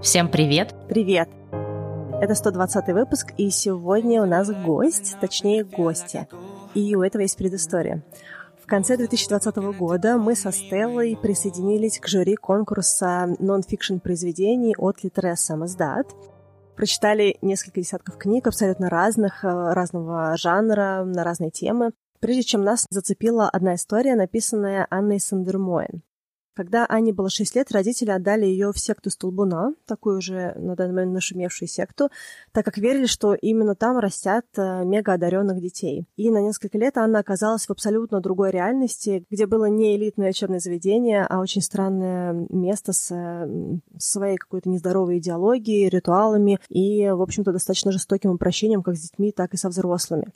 Всем привет! Привет! Это 120 выпуск, и сегодня у нас гость, точнее гости. И у этого есть предыстория. В конце 2020 года мы со Стеллой присоединились к жюри конкурса нон-фикшн произведений от Литерес Самоздат. Прочитали несколько десятков книг абсолютно разных, э, разного жанра, на разные темы. Прежде чем нас зацепила одна история, написанная Анной Сандермоен. Когда Ане было 6 лет, родители отдали ее в секту Столбуна, такую же на данный момент нашумевшую секту, так как верили, что именно там растят э, мега одаренных детей. И на несколько лет Анна оказалась в абсолютно другой реальности, где было не элитное учебное заведение, а очень странное место с своей какой-то нездоровой идеологией, ритуалами и, в общем-то, достаточно жестоким обращением как с детьми, так и со взрослыми.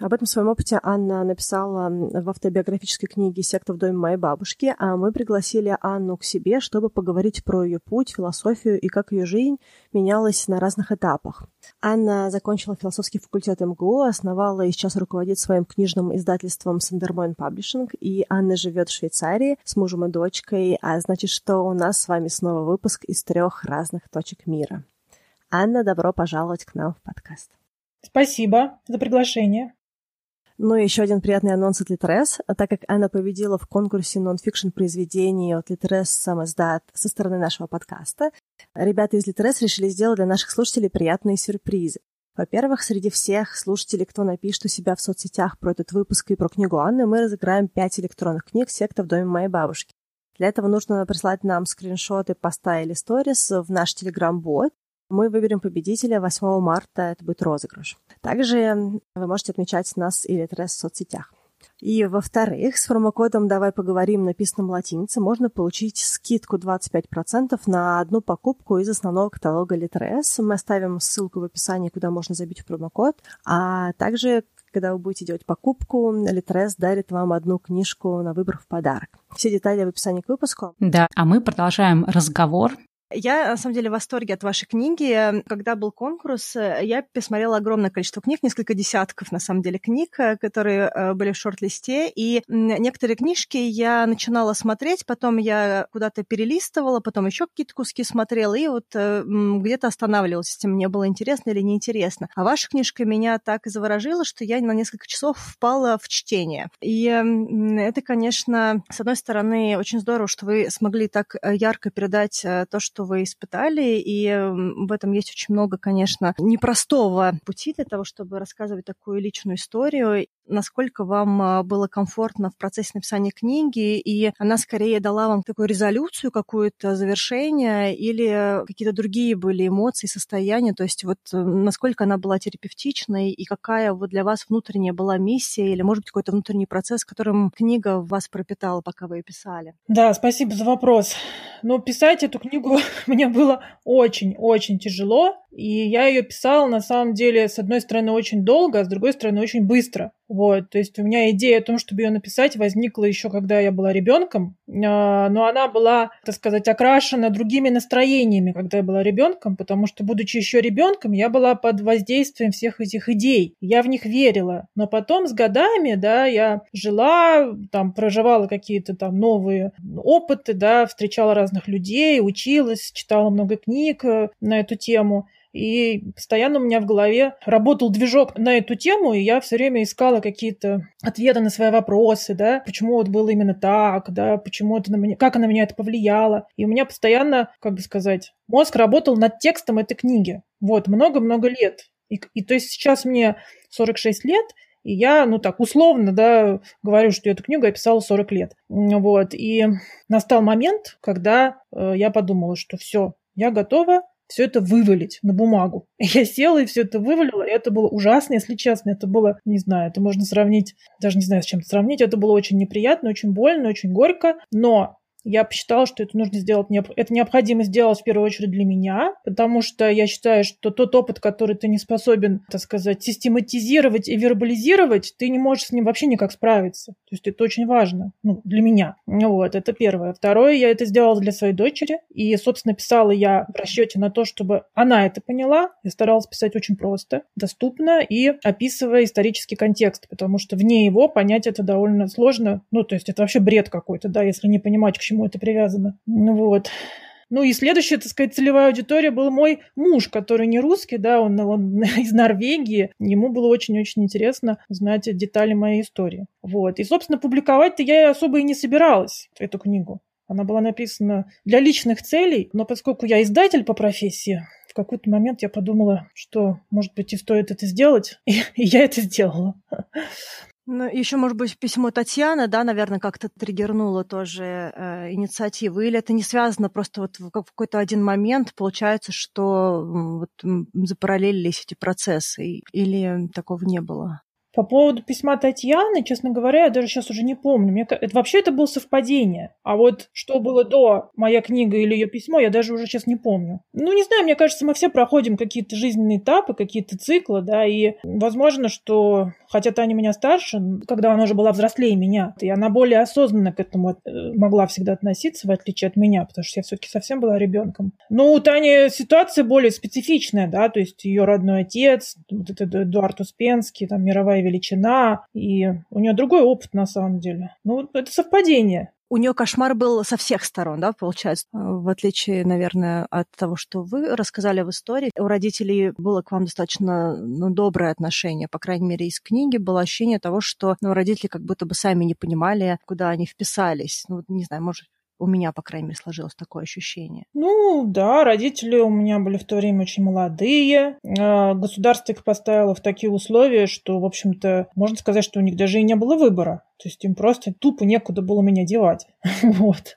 Об этом своем опыте Анна написала в автобиографической книге «Секта в доме моей бабушки», а мы пригласили Анну к себе, чтобы поговорить про ее путь, философию и как ее жизнь менялась на разных этапах. Анна закончила философский факультет МГУ, основала и сейчас руководит своим книжным издательством Сандермойн Паблишинг, и Анна живет в Швейцарии с мужем и дочкой, а значит, что у нас с вами снова выпуск из трех разных точек мира. Анна, добро пожаловать к нам в подкаст. Спасибо за приглашение. Ну и еще один приятный анонс от Литрес, так как Анна победила в конкурсе нон-фикшн произведений от Литрес Самоздат со стороны нашего подкаста. Ребята из Литрес решили сделать для наших слушателей приятные сюрпризы. Во-первых, среди всех слушателей, кто напишет у себя в соцсетях про этот выпуск и про книгу Анны, мы разыграем 5 электронных книг «Секта в доме моей бабушки». Для этого нужно прислать нам скриншоты поста или сторис в наш телеграм-бот, мы выберем победителя 8 марта, это будет розыгрыш. Также вы можете отмечать нас или Трес в соцсетях. И, во-вторых, с промокодом «Давай поговорим» написанным латинице можно получить скидку 25% на одну покупку из основного каталога Литрес. Мы оставим ссылку в описании, куда можно забить промокод. А также, когда вы будете делать покупку, Литрес дарит вам одну книжку на выбор в подарок. Все детали в описании к выпуску. Да, а мы продолжаем разговор я, на самом деле, в восторге от вашей книги. Когда был конкурс, я посмотрела огромное количество книг, несколько десятков, на самом деле, книг, э, которые э, были в шорт-листе. И некоторые книжки я начинала смотреть, потом я куда-то перелистывала, потом еще какие-то куски смотрела, и вот э, где-то останавливалась, если мне было интересно или неинтересно. А ваша книжка меня так заворожила, что я на несколько часов впала в чтение. И это, конечно, с одной стороны, очень здорово, что вы смогли так ярко передать то, что вы испытали, и в этом есть очень много, конечно, непростого пути для того, чтобы рассказывать такую личную историю насколько вам а, было комфортно в процессе написания книги, и она скорее дала вам такую резолюцию, какое-то завершение, или какие-то другие были эмоции, состояния, то есть вот э, насколько она была терапевтичной, и какая вот для вас внутренняя была миссия, или, может быть, какой-то внутренний процесс, которым книга вас пропитала, пока вы ее писали? Да, спасибо за вопрос. Но писать эту книгу мне было очень-очень тяжело, и я ее писала, на самом деле, с одной стороны, очень долго, а с другой стороны, очень быстро. Вот, то есть у меня идея о том, чтобы ее написать, возникла еще когда я была ребенком, а, но она была, так сказать, окрашена другими настроениями, когда я была ребенком, потому что, будучи еще ребенком, я была под воздействием всех этих идей, я в них верила, но потом с годами, да, я жила, там, проживала какие-то там новые опыты, да, встречала разных людей, училась, читала много книг э, на эту тему, и постоянно у меня в голове работал движок на эту тему, и я все время искала какие-то ответы на свои вопросы, да, почему вот было именно так, да, почему это на меня, как она на меня это повлияло. И у меня постоянно, как бы сказать, мозг работал над текстом этой книги. Вот, много-много лет. И, и то есть сейчас мне 46 лет, и я, ну так, условно, да, говорю, что эту книгу я писала 40 лет. Вот. И настал момент, когда э, я подумала, что все, я готова, все это вывалить на бумагу. Я села и все это вывалила, и это было ужасно, если честно. Это было, не знаю, это можно сравнить, даже не знаю, с чем сравнить. Это было очень неприятно, очень больно, очень горько, но я посчитала, что это нужно сделать, это необходимо сделать в первую очередь для меня, потому что я считаю, что тот опыт, который ты не способен, так сказать, систематизировать и вербализировать, ты не можешь с ним вообще никак справиться. То есть это очень важно, ну, для меня. Вот, это первое. Второе, я это сделала для своей дочери, и, собственно, писала я в расчете на то, чтобы она это поняла. Я старалась писать очень просто, доступно и описывая исторический контекст, потому что вне его понять это довольно сложно. Ну, то есть это вообще бред какой-то, да, если не понимать, к чему чему это привязано. Ну вот. Ну и следующая, так сказать, целевая аудитория был мой муж, который не русский, да, он, он из Норвегии. Ему было очень-очень интересно знать детали моей истории. Вот. И, собственно, публиковать-то я особо и не собиралась, эту книгу. Она была написана для личных целей, но поскольку я издатель по профессии, в какой-то момент я подумала, что, может быть, и стоит это сделать, и, и я это сделала. Ну, еще, может быть, письмо Татьяны, да, наверное, как-то триггернуло тоже э, инициативу, или это не связано просто вот в какой-то один момент получается, что вот запараллелились эти процессы, или такого не было? По поводу письма Татьяны, честно говоря, я даже сейчас уже не помню. Мне, это, вообще это было совпадение. А вот что было до моя книга или ее письмо, я даже уже сейчас не помню. Ну, не знаю, мне кажется, мы все проходим какие-то жизненные этапы, какие-то циклы, да, и возможно, что, хотя Таня меня старше, когда она уже была взрослее меня, и она более осознанно к этому э, могла всегда относиться, в отличие от меня, потому что я все-таки совсем была ребенком. Но у Тани ситуация более специфичная, да, то есть ее родной отец, вот этот Эдуард Успенский, там, мировая величина, и у нее другой опыт на самом деле. Ну, это совпадение. У нее кошмар был со всех сторон, да, получается. В отличие, наверное, от того, что вы рассказали в истории, у родителей было к вам достаточно ну, доброе отношение. По крайней мере, из книги было ощущение того, что ну, родители как будто бы сами не понимали, куда они вписались. Ну, не знаю, может, у меня, по крайней мере, сложилось такое ощущение. Ну, да, родители у меня были в то время очень молодые. А, государство их поставило в такие условия, что, в общем-то, можно сказать, что у них даже и не было выбора. То есть им просто тупо некуда было меня девать. вот.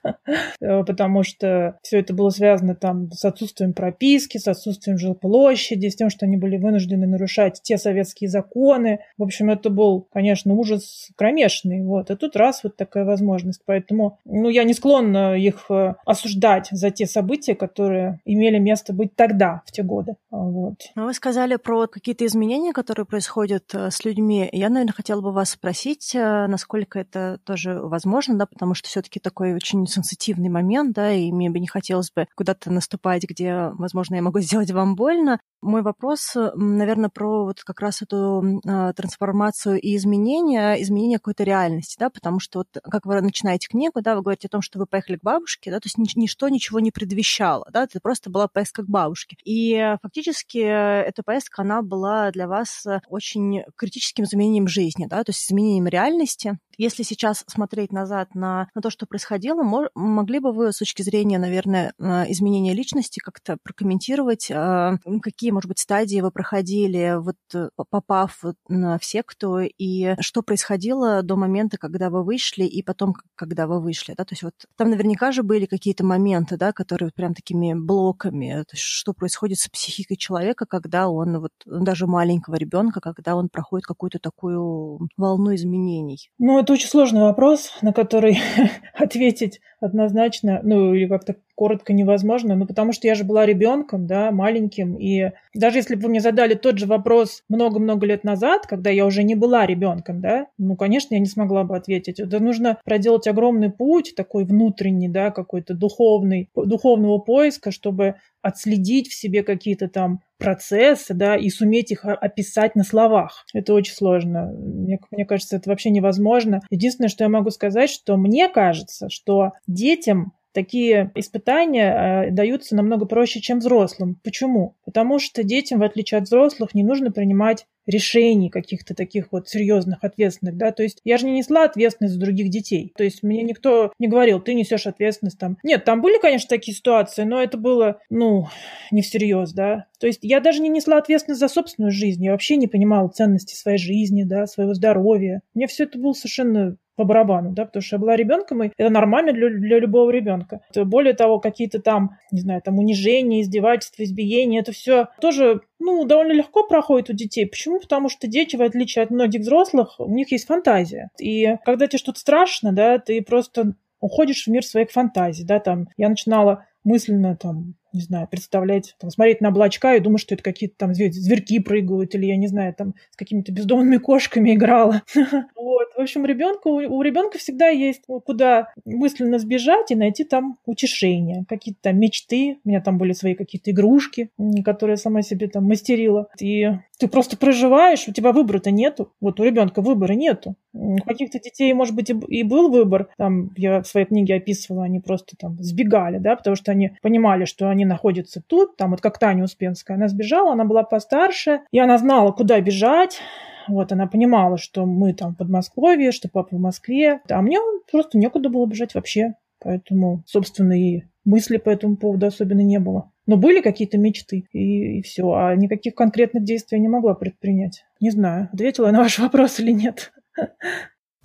Э, потому что все это было связано там с отсутствием прописки, с отсутствием жилплощади, с тем, что они были вынуждены нарушать те советские законы. В общем, это был, конечно, ужас кромешный. Вот. И тут раз вот такая возможность. Поэтому, ну, я не склонна их э, осуждать за те события, которые имели место быть тогда, в те годы. Вот. Ну, вы сказали про какие-то изменения, которые происходят э, с людьми. Я, наверное, хотела бы вас спросить, насколько насколько это тоже возможно, да, потому что все-таки такой очень сенситивный момент, да, и мне бы не хотелось бы куда-то наступать, где, возможно, я могу сделать вам больно. Мой вопрос, наверное, про вот как раз эту э, трансформацию и изменение, изменение какой-то реальности, да, потому что вот как вы начинаете книгу, да, вы говорите о том, что вы поехали к бабушке, да, то есть ничто ничего не предвещало, да, это просто была поездка к бабушке. И фактически эта поездка, она была для вас очень критическим изменением жизни, да, то есть изменением реальности. Если сейчас смотреть назад на, на то, что происходило, мож, могли бы вы с точки зрения, наверное, э, изменения личности как-то прокомментировать, э, какие может быть, стадии вы проходили, вот э, попав в секту, и что происходило до момента, когда вы вышли, и потом, когда вы вышли, да, то есть вот там наверняка же были какие-то моменты, да, которые прям такими блоками, то есть что происходит с психикой человека, когда он, вот даже маленького ребенка, когда он проходит какую-то такую волну изменений? Ну, это очень сложный вопрос, на который ответить однозначно, ну, или как-то коротко невозможно, ну, потому что я же была ребенком, да, маленьким, и даже если бы вы мне задали тот же вопрос много-много лет назад, когда я уже не была ребенком, да, ну, конечно, я не смогла бы ответить. Это нужно проделать огромный путь, такой внутренний, да, какой-то духовный, духовного поиска, чтобы отследить в себе какие-то там процессы, да, и суметь их описать на словах. Это очень сложно. Мне, мне кажется, это вообще невозможно. Единственное, что я могу сказать, что мне кажется, что детям такие испытания э, даются намного проще, чем взрослым. Почему? Потому что детям, в отличие от взрослых, не нужно принимать решений каких-то таких вот серьезных, ответственных, да, то есть я же не несла ответственность за других детей, то есть мне никто не говорил, ты несешь ответственность там. Нет, там были, конечно, такие ситуации, но это было, ну, не всерьез, да. То есть я даже не несла ответственность за собственную жизнь, я вообще не понимала ценности своей жизни, да, своего здоровья. Мне все это было совершенно по барабану, да, потому что я была ребенком, и это нормально для, для любого ребенка. Более того, какие-то там, не знаю, там унижения, издевательства, избиения, это все тоже, ну, довольно легко проходит у детей. Почему? Потому что дети, в отличие от многих взрослых, у них есть фантазия. И когда тебе что-то страшно, да, ты просто уходишь в мир своих фантазий, да, там, я начинала мысленно там не знаю, представлять, там, смотреть на облачка и думать, что это какие-то там зверьки прыгают, или я не знаю, там с какими-то бездомными кошками играла. Вот. В общем, ребенка, у ребенка всегда есть куда мысленно сбежать и найти там утешение, какие-то там мечты. У меня там были свои какие-то игрушки, которые я сама себе там мастерила. И ты просто проживаешь, у тебя выбора-то нету. Вот у ребенка выбора нету. У каких-то детей, может быть, и был выбор. Там я в своей книге описывала, они просто там сбегали, да, потому что они понимали, что они находятся тут. Там вот как Таня Успенская, она сбежала, она была постарше, и она знала, куда бежать. Вот она понимала, что мы там в Подмосковье, что папа в Москве. А мне просто некуда было бежать вообще. Поэтому, собственно, и мысли по этому поводу особенно не было. Но были какие-то мечты, и, и все. А никаких конкретных действий я не могла предпринять. Не знаю, ответила я на ваш вопрос или нет.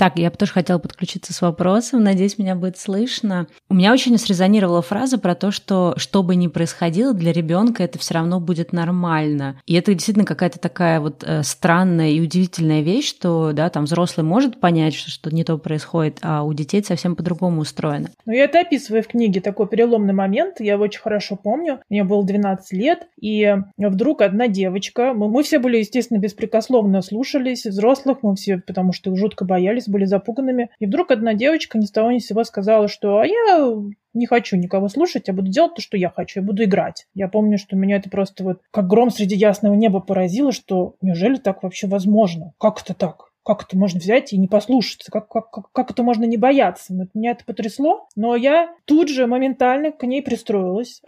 Так, я бы тоже хотела подключиться с вопросом, надеюсь, меня будет слышно. У меня очень срезонировала фраза про то, что что бы ни происходило для ребенка, это все равно будет нормально. И это действительно какая-то такая вот э, странная и удивительная вещь, что да, там взрослый может понять, что что не то происходит, а у детей совсем по-другому устроено. Ну, я это описываю в книге, такой переломный момент, я его очень хорошо помню. Мне было 12 лет, и вдруг одна девочка, мы, мы все были, естественно, беспрекословно слушались взрослых, мы все, потому что жутко боялись, боялись, были запуганными. И вдруг одна девочка ни с того ни с сего сказала, что «а я не хочу никого слушать, я буду делать то, что я хочу, я буду играть. Я помню, что меня это просто вот как гром среди ясного неба поразило, что неужели так вообще возможно? Как это так? Как это можно взять и не послушаться? Как, как, как, как это можно не бояться? Меня это потрясло, но я тут же моментально к ней пристроилась.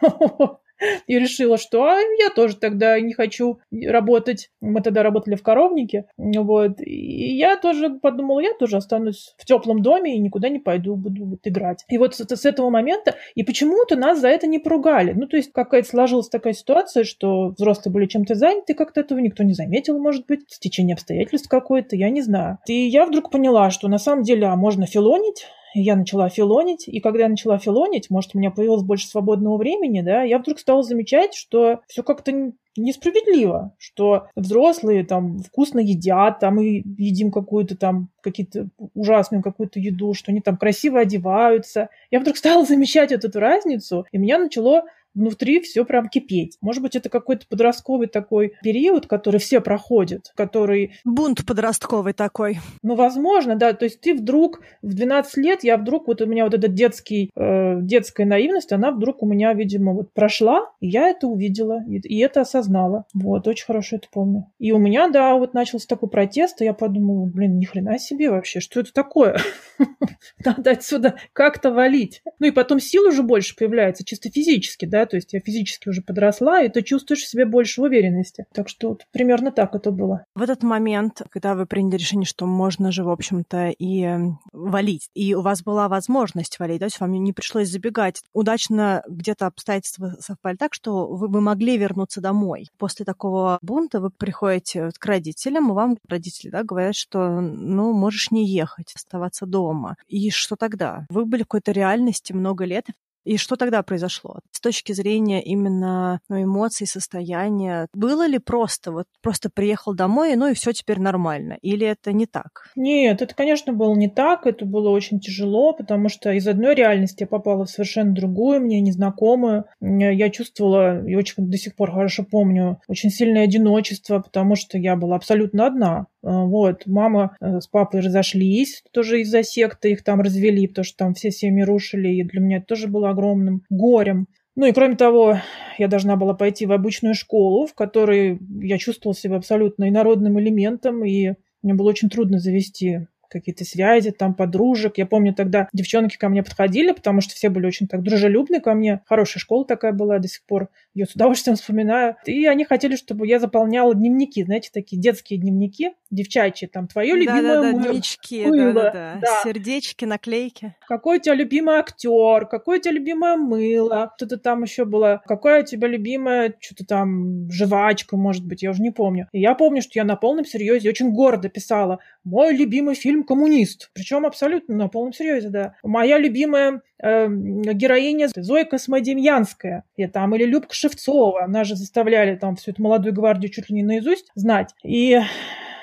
и решила, что а, я тоже тогда не хочу работать. Мы тогда работали в коровнике. Вот. И я тоже подумала, я тоже останусь в теплом доме и никуда не пойду, буду вот играть. И вот с, с этого момента, и почему-то нас за это не поругали. Ну, то есть какая-то сложилась такая ситуация, что взрослые были чем-то заняты, как-то этого никто не заметил, может быть, стечение обстоятельств какое-то, я не знаю. И я вдруг поняла, что на самом деле а можно филонить, я начала филонить, и когда я начала филонить, может, у меня появилось больше свободного времени, да, я вдруг стала замечать, что все как-то несправедливо, что взрослые там вкусно едят, там мы едим какую-то там какие-то ужасную какую-то еду, что они там красиво одеваются. Я вдруг стала замечать вот эту разницу, и меня начало внутри все прям кипеть. Может быть, это какой-то подростковый такой период, который все проходят, который... Бунт подростковый такой. Ну, возможно, да. То есть ты вдруг в 12 лет, я вдруг, вот у меня вот эта детский, э, детская наивность, она вдруг у меня, видимо, вот прошла, и я это увидела, и, и это осознала. Вот, очень хорошо это помню. И у меня, да, вот начался такой протест, и я подумала, блин, ни хрена себе вообще, что это такое? Надо отсюда как-то валить. Ну и потом сил уже больше появляется, чисто физически, да, то есть я физически уже подросла, и ты чувствуешь в себе больше уверенности. Так что вот примерно так это было. В этот момент, когда вы приняли решение, что можно же, в общем-то, и эм, валить, и у вас была возможность валить, то есть вам не пришлось забегать, удачно где-то обстоятельства совпали так, что вы бы могли вернуться домой. После такого бунта вы приходите к родителям, и вам родители да, говорят, что ну, можешь не ехать, оставаться дома. И что тогда? Вы были в какой-то реальности много лет, и что тогда произошло? С точки зрения именно ну, эмоций, состояния, было ли просто вот просто приехал домой, ну и все теперь нормально? Или это не так? Нет, это, конечно, было не так. Это было очень тяжело, потому что из одной реальности я попала в совершенно другую, мне незнакомую. Я чувствовала, и очень до сих пор хорошо помню, очень сильное одиночество, потому что я была абсолютно одна. А, вот, мама э, с папой разошлись тоже из-за секты, их там развели, потому что там все семьи рушили, и для меня это тоже было огромным горем. Ну и кроме того, я должна была пойти в обычную школу, в которой я чувствовала себя абсолютно инородным элементом, и мне было очень трудно завести какие-то связи, там, подружек. Я помню, тогда девчонки ко мне подходили, потому что все были очень так дружелюбны ко мне. Хорошая школа такая была до сих пор. Ее с удовольствием вспоминаю. И они хотели, чтобы я заполняла дневники, знаете, такие детские дневники, девчачьи, там, твое любимое да, да, да, дневнички, мыло. Да, да, да. Сердечки, наклейки. Какой у тебя любимый актер, какое у тебя любимое мыло, что-то там еще было, какая у тебя любимая, что-то там, жвачка, может быть, я уже не помню. И я помню, что я на полном серьезе очень гордо писала, мой любимый фильм «Коммунист». Причем абсолютно на полном серьезе, да. Моя любимая э, героиня Зоя Космодемьянская. И там, или Любка Шевцова. Нас же заставляли там всю эту молодую гвардию чуть ли не наизусть знать. И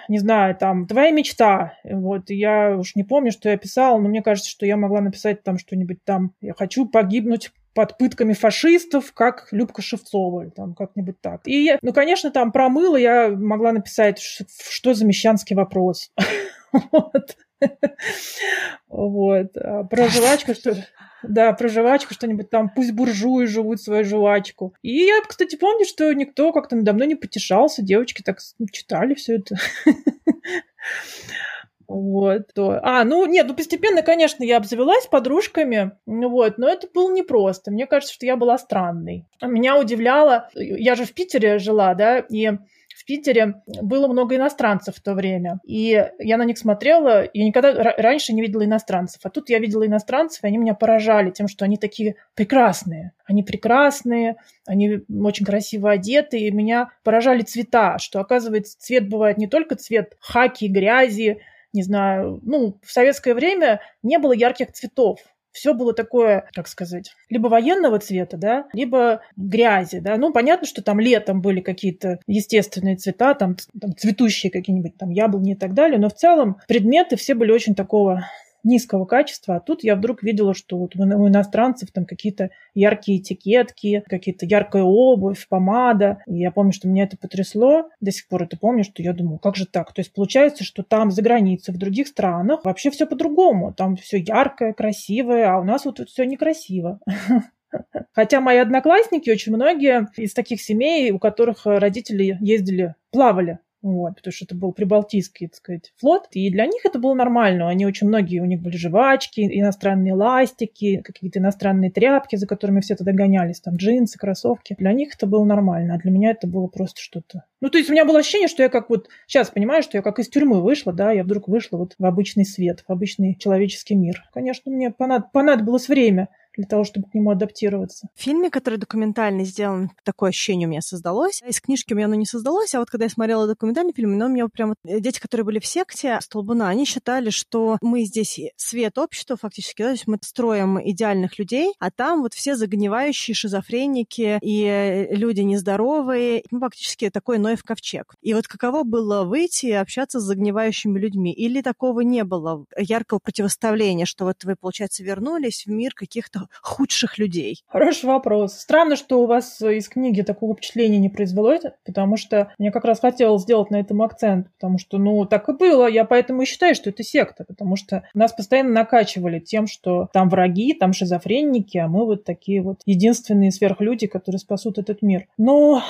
не знаю, там, твоя мечта. Вот, я уж не помню, что я писала, но мне кажется, что я могла написать там что-нибудь там, я хочу погибнуть под пытками фашистов, как Любка Шевцова, или там как-нибудь так. И, ну, конечно, там про мыло я могла написать, что за мещанский вопрос. Вот. Вот. А про жвачку, что... Да, про жвачку что-нибудь там, пусть буржуи живут свою жвачку. И я, кстати, помню, что никто как-то надо мной не потешался, девочки так читали все это. Вот. А, ну нет, ну постепенно, конечно, я обзавелась подружками, вот, но это было непросто. Мне кажется, что я была странной. Меня удивляло, я же в Питере жила, да, и Питере было много иностранцев в то время. И я на них смотрела, я никогда раньше не видела иностранцев. А тут я видела иностранцев, и они меня поражали тем, что они такие прекрасные. Они прекрасные, они очень красиво одеты, и меня поражали цвета, что, оказывается, цвет бывает не только цвет хаки, грязи, не знаю, ну, в советское время не было ярких цветов. Все было такое, как сказать, либо военного цвета, да, либо грязи, да. Ну, понятно, что там летом были какие-то естественные цвета, там, там цветущие какие-нибудь там яблони и так далее, но в целом предметы все были очень такого низкого качества, а тут я вдруг видела, что вот у иностранцев там какие-то яркие этикетки, какие-то яркая обувь, помада. И я помню, что меня это потрясло. До сих пор это помню, что я думаю, как же так? То есть получается, что там за границей, в других странах вообще все по-другому. Там все яркое, красивое, а у нас вот все некрасиво. Хотя мои одноклассники, очень многие из таких семей, у которых родители ездили, плавали вот, потому что это был прибалтийский, так сказать, флот, и для них это было нормально. Они очень многие, у них были жвачки, иностранные ластики, какие-то иностранные тряпки, за которыми все туда гонялись, там джинсы, кроссовки. Для них это было нормально, а для меня это было просто что-то. Ну, то есть у меня было ощущение, что я как вот сейчас понимаю, что я как из тюрьмы вышла, да, я вдруг вышла вот в обычный свет, в обычный человеческий мир. Конечно, мне понад... понадобилось время для того, чтобы к нему адаптироваться. В фильме, который документальный сделан, такое ощущение у меня создалось. Из книжки у меня оно не создалось, а вот когда я смотрела документальный фильм, но у меня прям вот э, дети, которые были в секте Столбуна, они считали, что мы здесь свет общества фактически, да, то есть мы строим идеальных людей, а там вот все загнивающие шизофреники и э, люди нездоровые, ну, фактически такой Ноев ковчег. И вот каково было выйти и общаться с загнивающими людьми? Или такого не было яркого противоставления, что вот вы, получается, вернулись в мир каких-то худших людей? Хороший вопрос. Странно, что у вас из книги такого впечатления не произвело, потому что мне как раз хотелось сделать на этом акцент, потому что, ну, так и было. Я поэтому и считаю, что это секта, потому что нас постоянно накачивали тем, что там враги, там шизофреники, а мы вот такие вот единственные сверхлюди, которые спасут этот мир. Но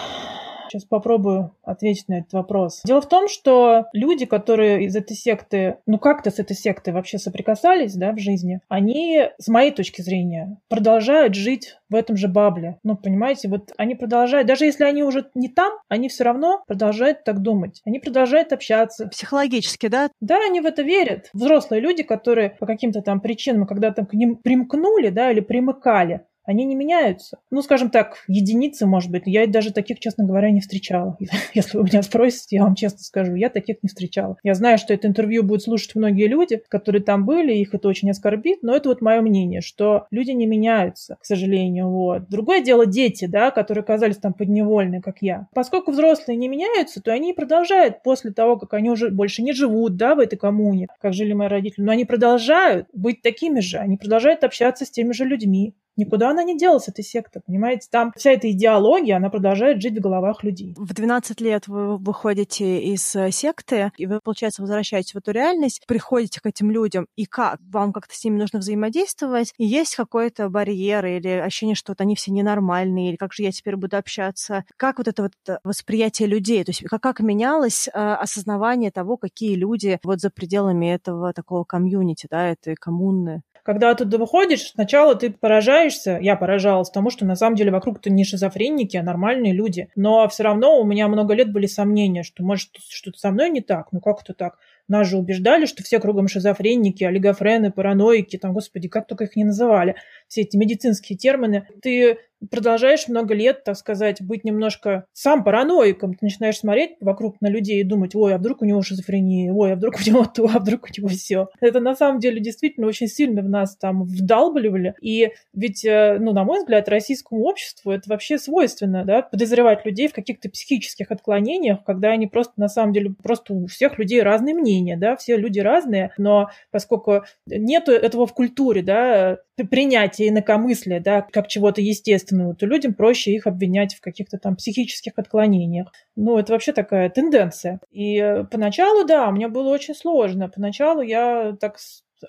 Сейчас попробую ответить на этот вопрос. Дело в том, что люди, которые из этой секты, ну как-то с этой сектой вообще соприкасались, да, в жизни, они, с моей точки зрения, продолжают жить в этом же бабле. Ну, понимаете, вот они продолжают, даже если они уже не там, они все равно продолжают так думать. Они продолжают общаться. Психологически, да? Да, они в это верят. Взрослые люди, которые по каким-то там причинам, когда там к ним примкнули, да, или примыкали, они не меняются. Ну, скажем так, единицы, может быть. Я даже таких, честно говоря, не встречала. Если вы меня спросите, я вам честно скажу, я таких не встречала. Я знаю, что это интервью будут слушать многие люди, которые там были, их это очень оскорбит, но это вот мое мнение, что люди не меняются, к сожалению. Вот. Другое дело дети, да, которые оказались там подневольны, как я. Поскольку взрослые не меняются, то они продолжают после того, как они уже больше не живут, да, в этой коммуне, как жили мои родители, но они продолжают быть такими же, они продолжают общаться с теми же людьми. Никуда она не делась, эта секта, понимаете? Там вся эта идеология, она продолжает жить в головах людей. В 12 лет вы выходите из э, секты, и вы, получается, возвращаетесь в эту реальность, приходите к этим людям, и как? Вам как-то с ними нужно взаимодействовать, и есть какой-то барьер или ощущение, что вот они все ненормальные, или как же я теперь буду общаться? Как вот это вот восприятие людей? То есть как, как менялось э, осознавание того, какие люди вот за пределами этого такого комьюнити, да, этой коммуны? Когда оттуда выходишь, сначала ты поражаешься, я поражалась тому, что на самом деле вокруг-то не шизофреники, а нормальные люди. Но все равно у меня много лет были сомнения, что может что-то со мной не так, ну как это так? Нас же убеждали, что все кругом шизофреники, олигофрены, параноики, там, господи, как только их не называли, все эти медицинские термины. Ты продолжаешь много лет, так сказать, быть немножко сам параноиком. Ты начинаешь смотреть вокруг на людей и думать, ой, а вдруг у него шизофрения, ой, а вдруг у него то, а вдруг у него все. Это на самом деле действительно очень сильно в нас там вдалбливали. И ведь, э, ну, на мой взгляд, российскому обществу это вообще свойственно, да, подозревать людей в каких-то психических отклонениях, когда они просто, на самом деле, просто у всех людей разные мнения, да, все люди разные, но поскольку нет этого в культуре, да, принятия инакомыслия, да, как чего-то естественного, то людям проще их обвинять в каких-то там психических отклонениях. Ну, это вообще такая тенденция. И э, поначалу, да, мне было очень сложно. Поначалу я так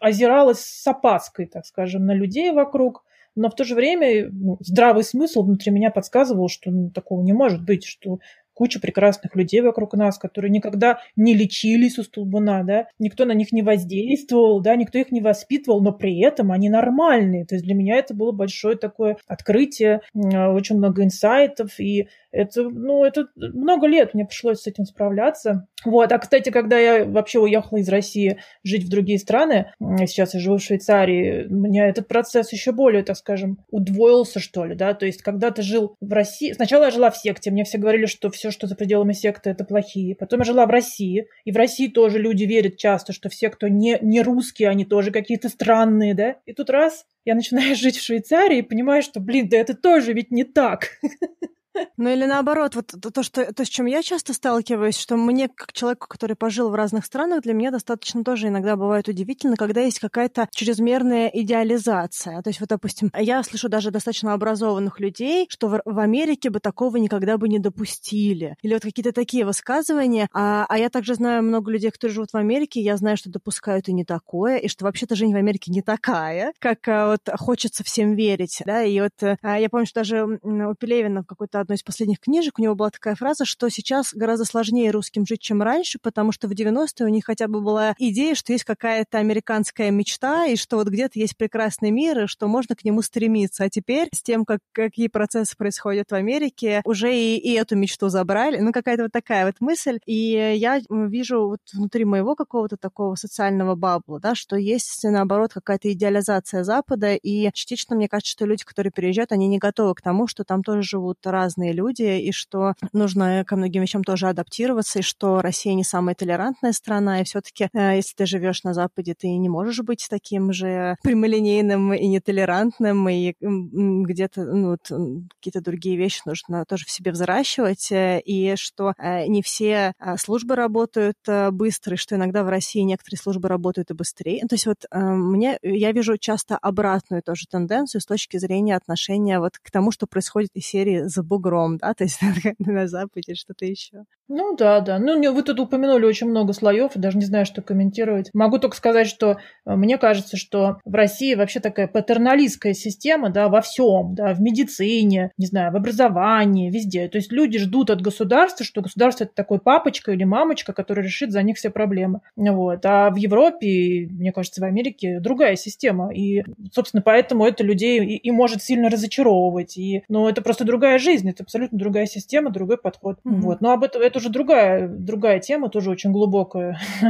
озиралась с опаской, так скажем, на людей вокруг, но в то же время ну, здравый смысл внутри меня подсказывал, что ну, такого не может быть, что куча прекрасных людей вокруг нас, которые никогда не лечились у столбуна, да, никто на них не воздействовал, да, никто их не воспитывал, но при этом они нормальные. То есть для меня это было большое такое открытие, очень много инсайтов, и это, ну, это много лет мне пришлось с этим справляться. Вот. А, кстати, когда я вообще уехала из России жить в другие страны, сейчас я живу в Швейцарии, у меня этот процесс еще более, так скажем, удвоился, что ли, да, то есть когда ты жил в России... Сначала я жила в секте, мне все говорили, что все, что за пределами секты, это плохие. Потом я жила в России, и в России тоже люди верят часто, что все, кто не, не русские, они тоже какие-то странные, да. И тут раз я начинаю жить в Швейцарии и понимаю, что, блин, да это тоже ведь не так. Ну или наоборот, вот то, что, то, с чем я часто сталкиваюсь, что мне, как человеку, который пожил в разных странах, для меня достаточно тоже иногда бывает удивительно, когда есть какая-то чрезмерная идеализация. То есть вот, допустим, я слышу даже достаточно образованных людей, что в, в Америке бы такого никогда бы не допустили. Или вот какие-то такие высказывания. А, а я также знаю много людей, которые живут в Америке, я знаю, что допускают и не такое, и что вообще-то жизнь в Америке не такая, как а, вот хочется всем верить. Да? И вот а, я помню, что даже у Пелевина в какой-то одной из последних книжек у него была такая фраза, что сейчас гораздо сложнее русским жить, чем раньше, потому что в 90-е у них хотя бы была идея, что есть какая-то американская мечта, и что вот где-то есть прекрасный мир, и что можно к нему стремиться. А теперь с тем, как, какие процессы происходят в Америке, уже и, и эту мечту забрали. Ну, какая-то вот такая вот мысль. И я вижу вот внутри моего какого-то такого социального бабла, да, что есть, наоборот, какая-то идеализация Запада, и частично мне кажется, что люди, которые переезжают, они не готовы к тому, что там тоже живут разные разные люди, и что нужно ко многим вещам тоже адаптироваться, и что Россия не самая толерантная страна, и все-таки, э, если ты живешь на Западе, ты не можешь быть таким же прямолинейным и нетолерантным, и где-то ну, какие-то другие вещи нужно тоже в себе взращивать, э, и что э, не все службы работают быстро, и что иногда в России некоторые службы работают и быстрее. То есть вот мне, я вижу часто обратную тоже тенденцию с точки зрения отношения вот к тому, что происходит из серии «За бугром бугром, да, то есть на Западе что-то еще. Ну да, да. Ну, вы тут упомянули очень много слоев, даже не знаю, что комментировать. Могу только сказать, что э, мне кажется, что в России вообще такая патерналистская система, да, во всем, да, в медицине, не знаю, в образовании, везде. То есть люди ждут от государства, что государство это такой папочка или мамочка, который решит за них все проблемы. Вот. А в Европе, мне кажется, в Америке другая система. И, собственно, поэтому это людей и, и может сильно разочаровывать. И, ну, это просто другая жизнь, это абсолютно другая система, другой подход. Mm-hmm. Вот. Но об этом это уже другая, другая тема, тоже очень глубокая.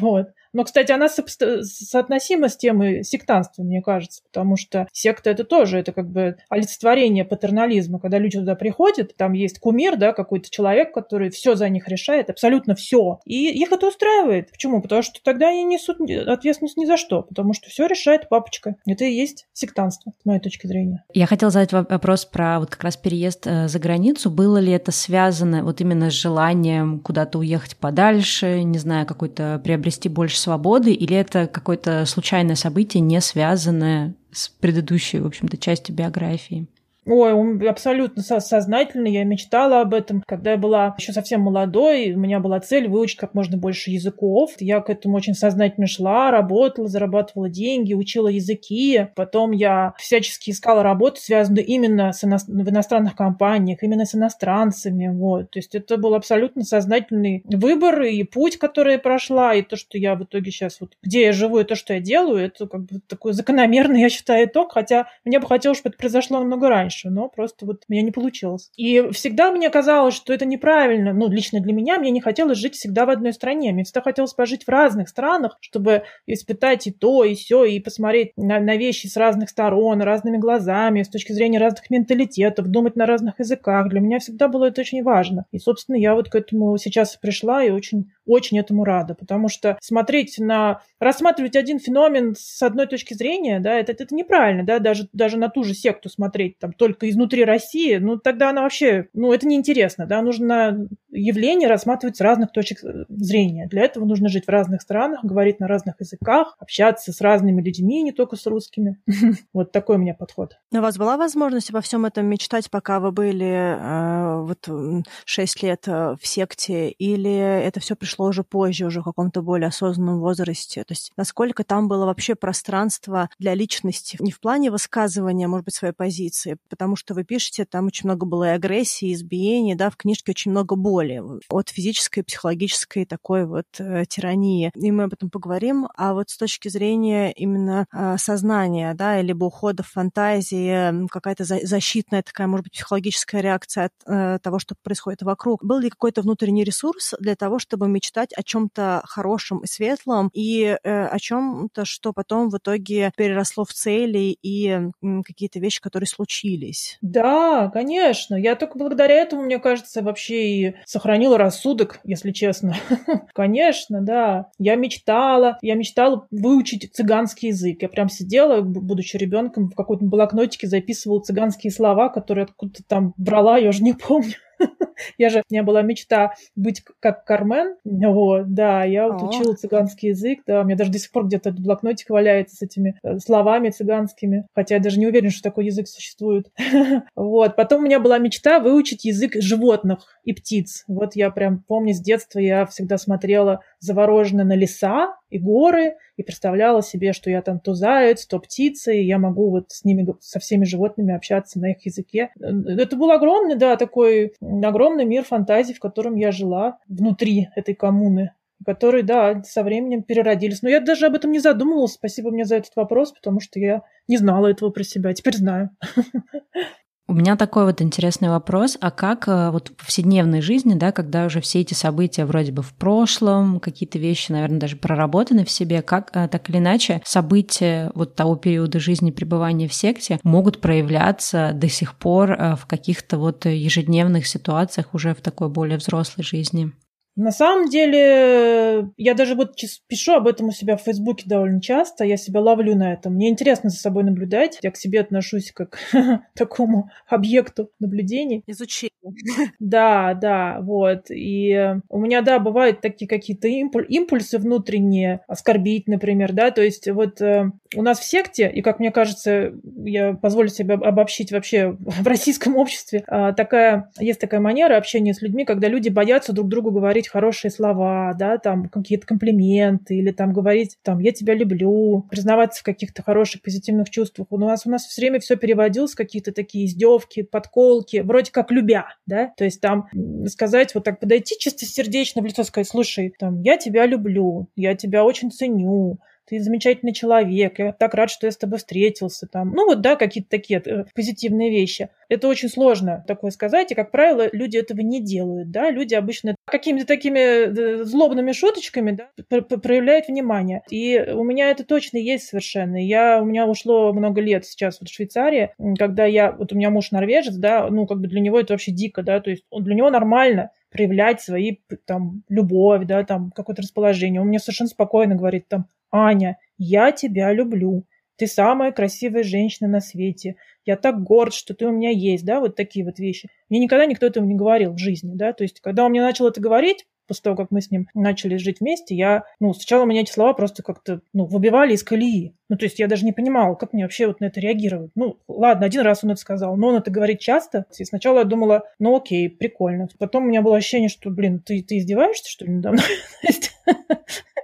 Вот. Но, кстати, она со- соотносима с темой сектанства, мне кажется, потому что секта это тоже, это как бы олицетворение патернализма, когда люди туда приходят, там есть кумир, да, какой-то человек, который все за них решает, абсолютно все. И их это устраивает. Почему? Потому что тогда они несут ответственность ни за что, потому что все решает папочка. Это и есть сектанство, с моей точки зрения. Я хотела задать вопрос про вот как раз переезд э, за границу. Было ли это связано вот именно с желанием куда-то уехать подальше, не знаю, какой-то приобрести больше свободы, или это какое-то случайное событие, не связанное с предыдущей, в общем-то, частью биографии? Ой, абсолютно сознательно. Я мечтала об этом, когда я была еще совсем молодой. У меня была цель выучить как можно больше языков. Я к этому очень сознательно шла, работала, зарабатывала деньги, учила языки. Потом я всячески искала работу, связанную именно с ино... в иностранных компаниях, именно с иностранцами. Вот. То есть это был абсолютно сознательный выбор и путь, который я прошла, и то, что я в итоге сейчас вот где я живу и то, что я делаю, это как бы такой закономерный, я считаю, итог. Хотя мне бы хотелось, чтобы это произошло намного раньше раньше, но просто вот у меня не получилось. И всегда мне казалось, что это неправильно. Ну, лично для меня, мне не хотелось жить всегда в одной стране. Мне всегда хотелось пожить в разных странах, чтобы испытать и то, и все, и посмотреть на, на вещи с разных сторон, разными глазами, с точки зрения разных менталитетов, думать на разных языках. Для меня всегда было это очень важно. И, собственно, я вот к этому сейчас пришла и очень, очень этому рада, потому что смотреть на, рассматривать один феномен с одной точки зрения, да, это, это неправильно, да, даже, даже на ту же секту смотреть там только изнутри России, ну тогда она вообще, ну это неинтересно, да, нужно явления рассматривать с разных точек э, зрения. Для этого нужно жить в разных странах, говорить на разных языках, общаться с разными людьми, не только с русскими. Вот такой у меня подход. У вас была возможность обо всем этом мечтать, пока вы были э, вот 6 лет э, в секте, или это все пришло уже позже, уже в каком-то более осознанном возрасте? То есть насколько там было вообще пространство для личности, не в плане высказывания, может быть, своей позиции, потому что вы пишете, там очень много было и агрессии, избиений, да, в книжке очень много боли от физической, психологической такой вот э, тирании. И мы об этом поговорим. А вот с точки зрения именно э, сознания, да, либо ухода в фантазии, какая-то за- защитная такая, может быть, психологическая реакция от э, того, что происходит вокруг. Был ли какой-то внутренний ресурс для того, чтобы мечтать о чем-то хорошем и светлом и э, о чем-то, что потом в итоге переросло в цели и э, какие-то вещи, которые случились? Да, конечно. Я только благодаря этому, мне кажется, вообще и сохранила рассудок, если честно. Конечно, да. Я мечтала, я мечтала выучить цыганский язык. Я прям сидела, будучи ребенком, в какой-то блокнотике записывала цыганские слова, которые откуда-то там брала, я уже не помню. Я же, у меня была мечта быть как Кармен. Вот, да, я вот учила цыганский язык, да, у меня даже до сих пор где-то блокнотик валяется с этими э, словами цыганскими, хотя я даже не уверена, что такой язык существует. Вот, потом у меня была мечта выучить язык животных и птиц. Вот я прям помню с детства я всегда смотрела завороженно на леса и горы и представляла себе, что я там то заяц, то птица, и я могу вот с ними, со всеми животными общаться на их языке. Это был огромный, да, такой огромный мир фантазий, в котором я жила внутри этой коммуны которые, да, со временем переродились. Но я даже об этом не задумывалась. Спасибо мне за этот вопрос, потому что я не знала этого про себя. Теперь знаю. У меня такой вот интересный вопрос, а как э, вот в повседневной жизни, да, когда уже все эти события вроде бы в прошлом, какие-то вещи, наверное, даже проработаны в себе, как э, так или иначе события вот того периода жизни пребывания в секте могут проявляться до сих пор э, в каких-то вот ежедневных ситуациях уже в такой более взрослой жизни? На самом деле, я даже вот пишу об этом у себя в Фейсбуке довольно часто, я себя ловлю на этом. Мне интересно за собой наблюдать, я к себе отношусь как к такому объекту наблюдений. Изучения. Да, да, вот. И у меня, да, бывают такие какие-то импуль импульсы внутренние, оскорбить, например, да, то есть вот э, у нас в секте, и, как мне кажется, я позволю себе обобщить вообще в российском обществе, э, такая, есть такая манера общения с людьми, когда люди боятся друг другу говорить говорить хорошие слова, да, там какие-то комплименты или там говорить, там, я тебя люблю, признаваться в каких-то хороших, позитивных чувствах. У нас, у нас все время все переводилось, какие-то такие издевки, подколки, вроде как любя, да, то есть там сказать, вот так подойти чистосердечно в лицо, сказать, слушай, там, я тебя люблю, я тебя очень ценю, ты замечательный человек, я так рад, что я с тобой встретился. Там. Ну вот, да, какие-то такие э, позитивные вещи. Это очень сложно такое сказать, и, как правило, люди этого не делают. Да? Люди обычно какими-то такими э, злобными шуточками да, проявляют внимание. И у меня это точно есть совершенно. Я, у меня ушло много лет сейчас вот в Швейцарии, когда я, вот у меня муж норвежец, да, ну как бы для него это вообще дико, да, то есть он, для него нормально проявлять свои там любовь, да, там какое-то расположение. Он мне совершенно спокойно говорит там, Аня, я тебя люблю. Ты самая красивая женщина на свете. Я так горд, что ты у меня есть, да, вот такие вот вещи. Мне никогда никто этого не говорил в жизни, да, то есть, когда он мне начал это говорить, после того, как мы с ним начали жить вместе, я, ну, сначала меня эти слова просто как-то, ну, выбивали из колеи. Ну, то есть я даже не понимала, как мне вообще вот на это реагировать. Ну, ладно, один раз он это сказал, но он это говорит часто. И сначала я думала, ну, окей, прикольно. Потом у меня было ощущение, что, блин, ты, ты издеваешься, что ли, надо мной?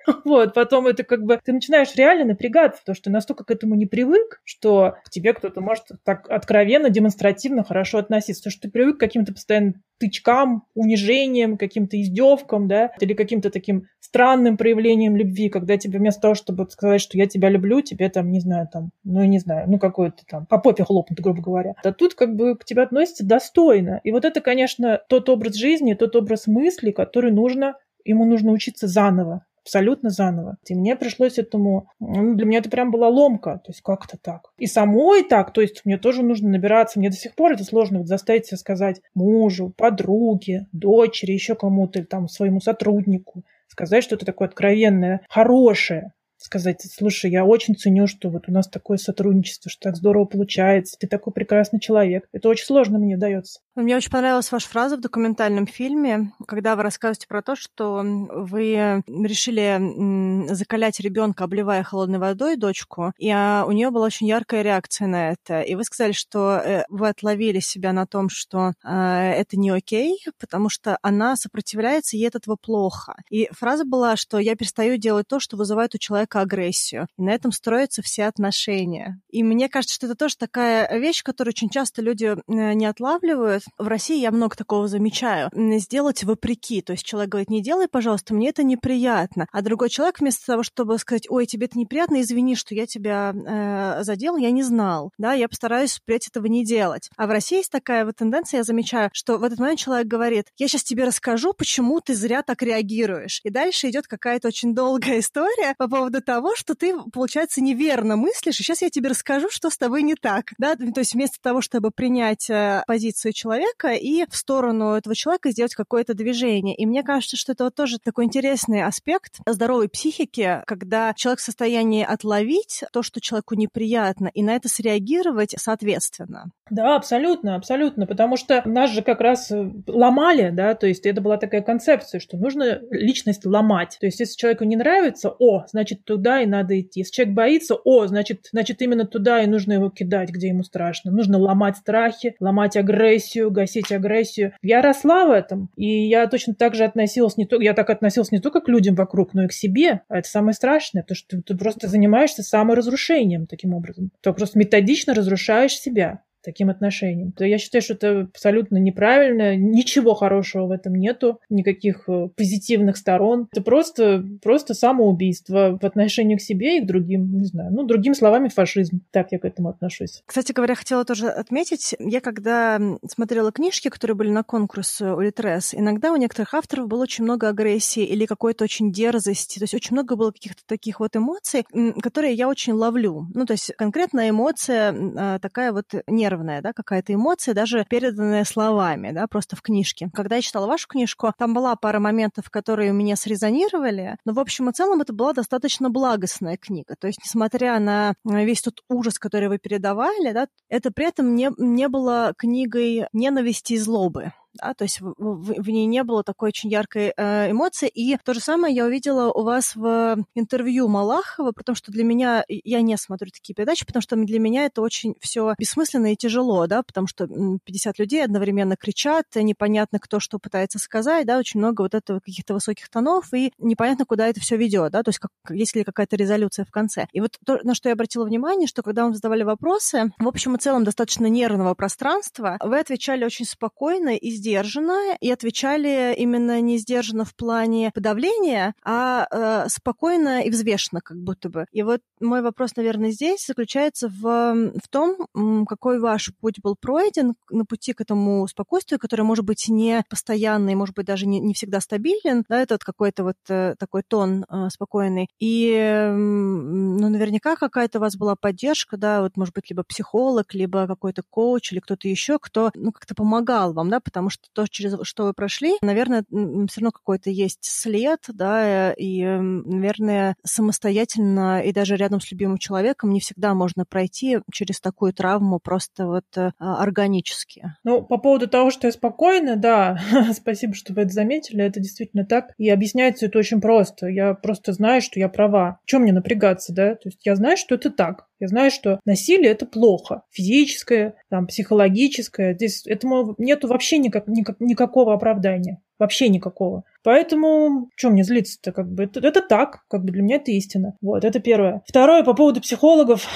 Вот, потом это как бы ты начинаешь реально напрягаться, потому что ты настолько к этому не привык, что к тебе кто-то может так откровенно, демонстративно хорошо относиться, потому что ты привык к каким-то постоянным тычкам, унижением, каким-то издевкам, да, или каким-то таким странным проявлением любви, когда тебе вместо того, чтобы сказать, что я тебя люблю, тебе там, не знаю, там, ну, не знаю, ну, какой-то там, по попе хлопнут, грубо говоря. А тут как бы к тебе относятся достойно. И вот это, конечно, тот образ жизни, тот образ мысли, который нужно, ему нужно учиться заново абсолютно заново. И мне пришлось этому... Ну, для меня это прям была ломка. То есть как-то так. И самой так. То есть мне тоже нужно набираться. Мне до сих пор это сложно вот заставить себя сказать мужу, подруге, дочери, еще кому-то, там своему сотруднику. Сказать что-то такое откровенное, хорошее. Сказать, слушай, я очень ценю, что вот у нас такое сотрудничество, что так здорово получается, ты такой прекрасный человек. Это очень сложно мне дается. Мне очень понравилась ваша фраза в документальном фильме, когда вы рассказываете про то, что вы решили закалять ребенка, обливая холодной водой дочку, и а, у нее была очень яркая реакция на это. И вы сказали, что э, вы отловили себя на том, что а, это не окей, потому что она сопротивляется, и от этого плохо. И фраза была, что я перестаю делать то, что вызывает у человека агрессию. И на этом строятся все отношения. И мне кажется, что это тоже такая вещь, которую очень часто люди э, не отлавливают, в России я много такого замечаю. Сделать вопреки. То есть человек говорит, не делай, пожалуйста, мне это неприятно. А другой человек вместо того, чтобы сказать, ой, тебе это неприятно, извини, что я тебя э, задел, я не знал. Да, я постараюсь впредь этого не делать. А в России есть такая вот тенденция, я замечаю, что в этот момент человек говорит, я сейчас тебе расскажу, почему ты зря так реагируешь. И дальше идет какая-то очень долгая история по поводу того, что ты, получается, неверно мыслишь, и сейчас я тебе расскажу, что с тобой не так. Да? То есть вместо того, чтобы принять э, позицию человека, человека и в сторону этого человека сделать какое-то движение. И мне кажется, что это вот тоже такой интересный аспект здоровой психики, когда человек в состоянии отловить то, что человеку неприятно, и на это среагировать соответственно. Да, абсолютно, абсолютно, потому что нас же как раз э, ломали, да, то есть это была такая концепция, что нужно личность ломать. То есть если человеку не нравится, о, значит, туда и надо идти. Если человек боится, о, значит, значит, именно туда и нужно его кидать, где ему страшно. Нужно ломать страхи, ломать агрессию, гасить агрессию. Я росла в этом, и я точно так же относилась не только, я так относилась не только к людям вокруг, но и к себе. А это самое страшное, потому что ты, ты просто занимаешься саморазрушением таким образом. Ты просто методично разрушаешь себя таким отношением. Я считаю, что это абсолютно неправильно, ничего хорошего в этом нету, никаких э, позитивных сторон. Это просто, просто самоубийство в отношении к себе и к другим, не знаю, ну, другими словами, фашизм. Так я к этому отношусь. Кстати говоря, хотела тоже отметить, я когда смотрела книжки, которые были на конкурс у Литрес, иногда у некоторых авторов было очень много агрессии или какой-то очень дерзости, то есть очень много было каких-то таких вот эмоций, которые я очень ловлю. Ну, то есть конкретная эмоция а, такая вот не нервная, да, какая-то эмоция, даже переданная словами, да, просто в книжке. Когда я читала вашу книжку, там была пара моментов, которые у меня срезонировали, но в общем и целом это была достаточно благостная книга. То есть, несмотря на весь тот ужас, который вы передавали, да, это при этом не, не было книгой ненависти и злобы да, то есть в, в, в ней не было такой очень яркой э, эмоции. И то же самое я увидела у вас в интервью Малахова, потому что для меня, я не смотрю такие передачи, потому что для меня это очень все бессмысленно и тяжело, да, потому что 50 людей одновременно кричат, непонятно, кто что пытается сказать, да, очень много вот этого каких-то высоких тонов, и непонятно, куда это все ведет, да, то есть как, есть ли какая-то резолюция в конце. И вот то, на что я обратила внимание, что когда вам задавали вопросы, в общем и целом достаточно нервного пространства, вы отвечали очень спокойно и сдержанно, и отвечали именно не сдержанно в плане подавления, а э, спокойно и взвешенно как будто бы. И вот мой вопрос, наверное, здесь заключается в, в том, какой ваш путь был пройден на пути к этому спокойствию, которое может быть не постоянный, может быть даже не, не всегда стабилен, да, этот какой-то вот э, такой тон э, спокойный. И, ну, наверняка какая-то у вас была поддержка, да, вот, может быть, либо психолог, либо какой-то коуч или кто-то еще, кто, ну, как-то помогал вам, да, потому что то, через что вы прошли, наверное, все равно какой-то есть след, да, и, наверное, самостоятельно и даже рядом с любимым человеком не всегда можно пройти через такую травму просто вот э, органически. Ну, по поводу того, что я спокойна, да, спасибо, что вы это заметили, это действительно так. И объясняется это очень просто. Я просто знаю, что я права. Чем мне напрягаться, да? То есть я знаю, что это так. Я знаю, что насилие это плохо. Физическое, там, психологическое. Здесь этому нету вообще никак, никак, никакого оправдания. Вообще никакого. Поэтому, что мне злиться-то, как бы, это, это так, как бы для меня это истина. Вот, это первое. Второе, по поводу психологов.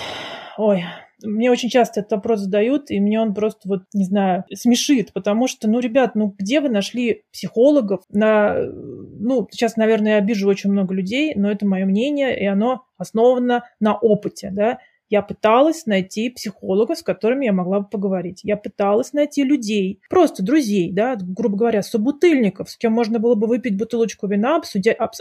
Ой, мне очень часто этот вопрос задают, и мне он просто вот, не знаю, смешит, потому что, ну, ребят, ну, где вы нашли психологов на... Ну, сейчас, наверное, я обижу очень много людей, но это мое мнение, и оно основано на опыте, да. Я пыталась найти психолога, с которыми я могла бы поговорить. Я пыталась найти людей, просто друзей, да, грубо говоря, собутыльников, с кем можно было бы выпить бутылочку вина,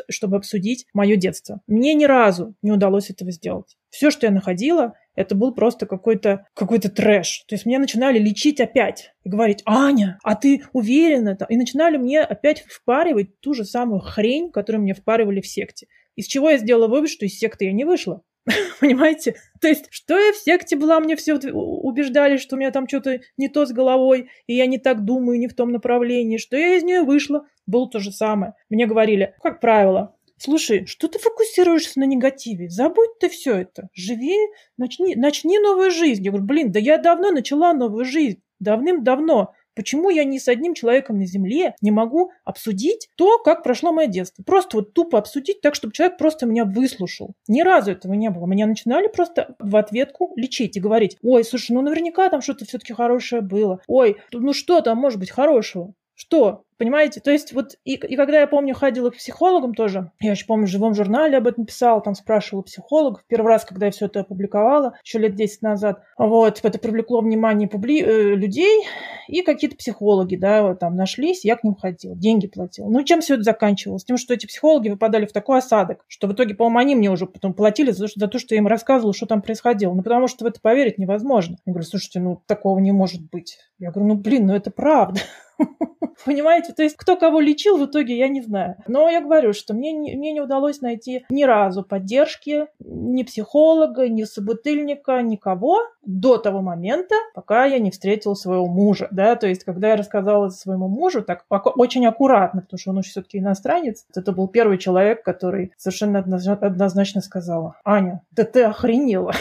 чтобы обсудить мое детство. Мне ни разу не удалось этого сделать. Все, что я находила, это был просто какой-то какой трэш. То есть меня начинали лечить опять и говорить, Аня, а ты уверена? И начинали мне опять впаривать ту же самую хрень, которую мне впаривали в секте. Из чего я сделала вывод, что из секты я не вышла. Понимаете? То есть, что я в секте была, мне все убеждали, что у меня там что-то не то с головой, и я не так думаю, не в том направлении, что я из нее вышла, было то же самое. Мне говорили, как правило, Слушай, что ты фокусируешься на негативе? Забудь ты все это. Живи, начни, начни новую жизнь. Я говорю, блин, да я давно начала новую жизнь. Давным-давно. Почему я ни с одним человеком на Земле не могу обсудить то, как прошло мое детство? Просто вот тупо обсудить так, чтобы человек просто меня выслушал. Ни разу этого не было. Меня начинали просто в ответку лечить и говорить, ой, слушай, ну наверняка там что-то все-таки хорошее было. Ой, ну что там может быть хорошего? Что? Понимаете? То есть вот и, и когда я помню, ходила к психологам тоже, я еще помню, в живом журнале об этом писала, там спрашивала психологов. Первый раз, когда я все это опубликовала, еще лет 10 назад, вот, это привлекло внимание публи... э, людей, и какие-то психологи, да, вот, там нашлись, я к ним ходила, деньги платила. Ну, чем все это заканчивалось? Тем, что эти психологи выпадали в такой осадок, что в итоге, по-моему, они мне уже потом платили за, за то, что я им рассказывала, что там происходило. Ну, потому что в это поверить невозможно. Я говорю, слушайте, ну, такого не может быть. Я говорю, ну, блин, ну, это правда. Понимаете? То есть кто кого лечил, в итоге я не знаю. Но я говорю, что мне, не, мне не удалось найти ни разу поддержки ни психолога, ни собутыльника, никого до того момента, пока я не встретила своего мужа. Да? То есть когда я рассказала своему мужу, так очень аккуратно, потому что он все-таки иностранец, это был первый человек, который совершенно однозначно сказала, Аня, да ты охренела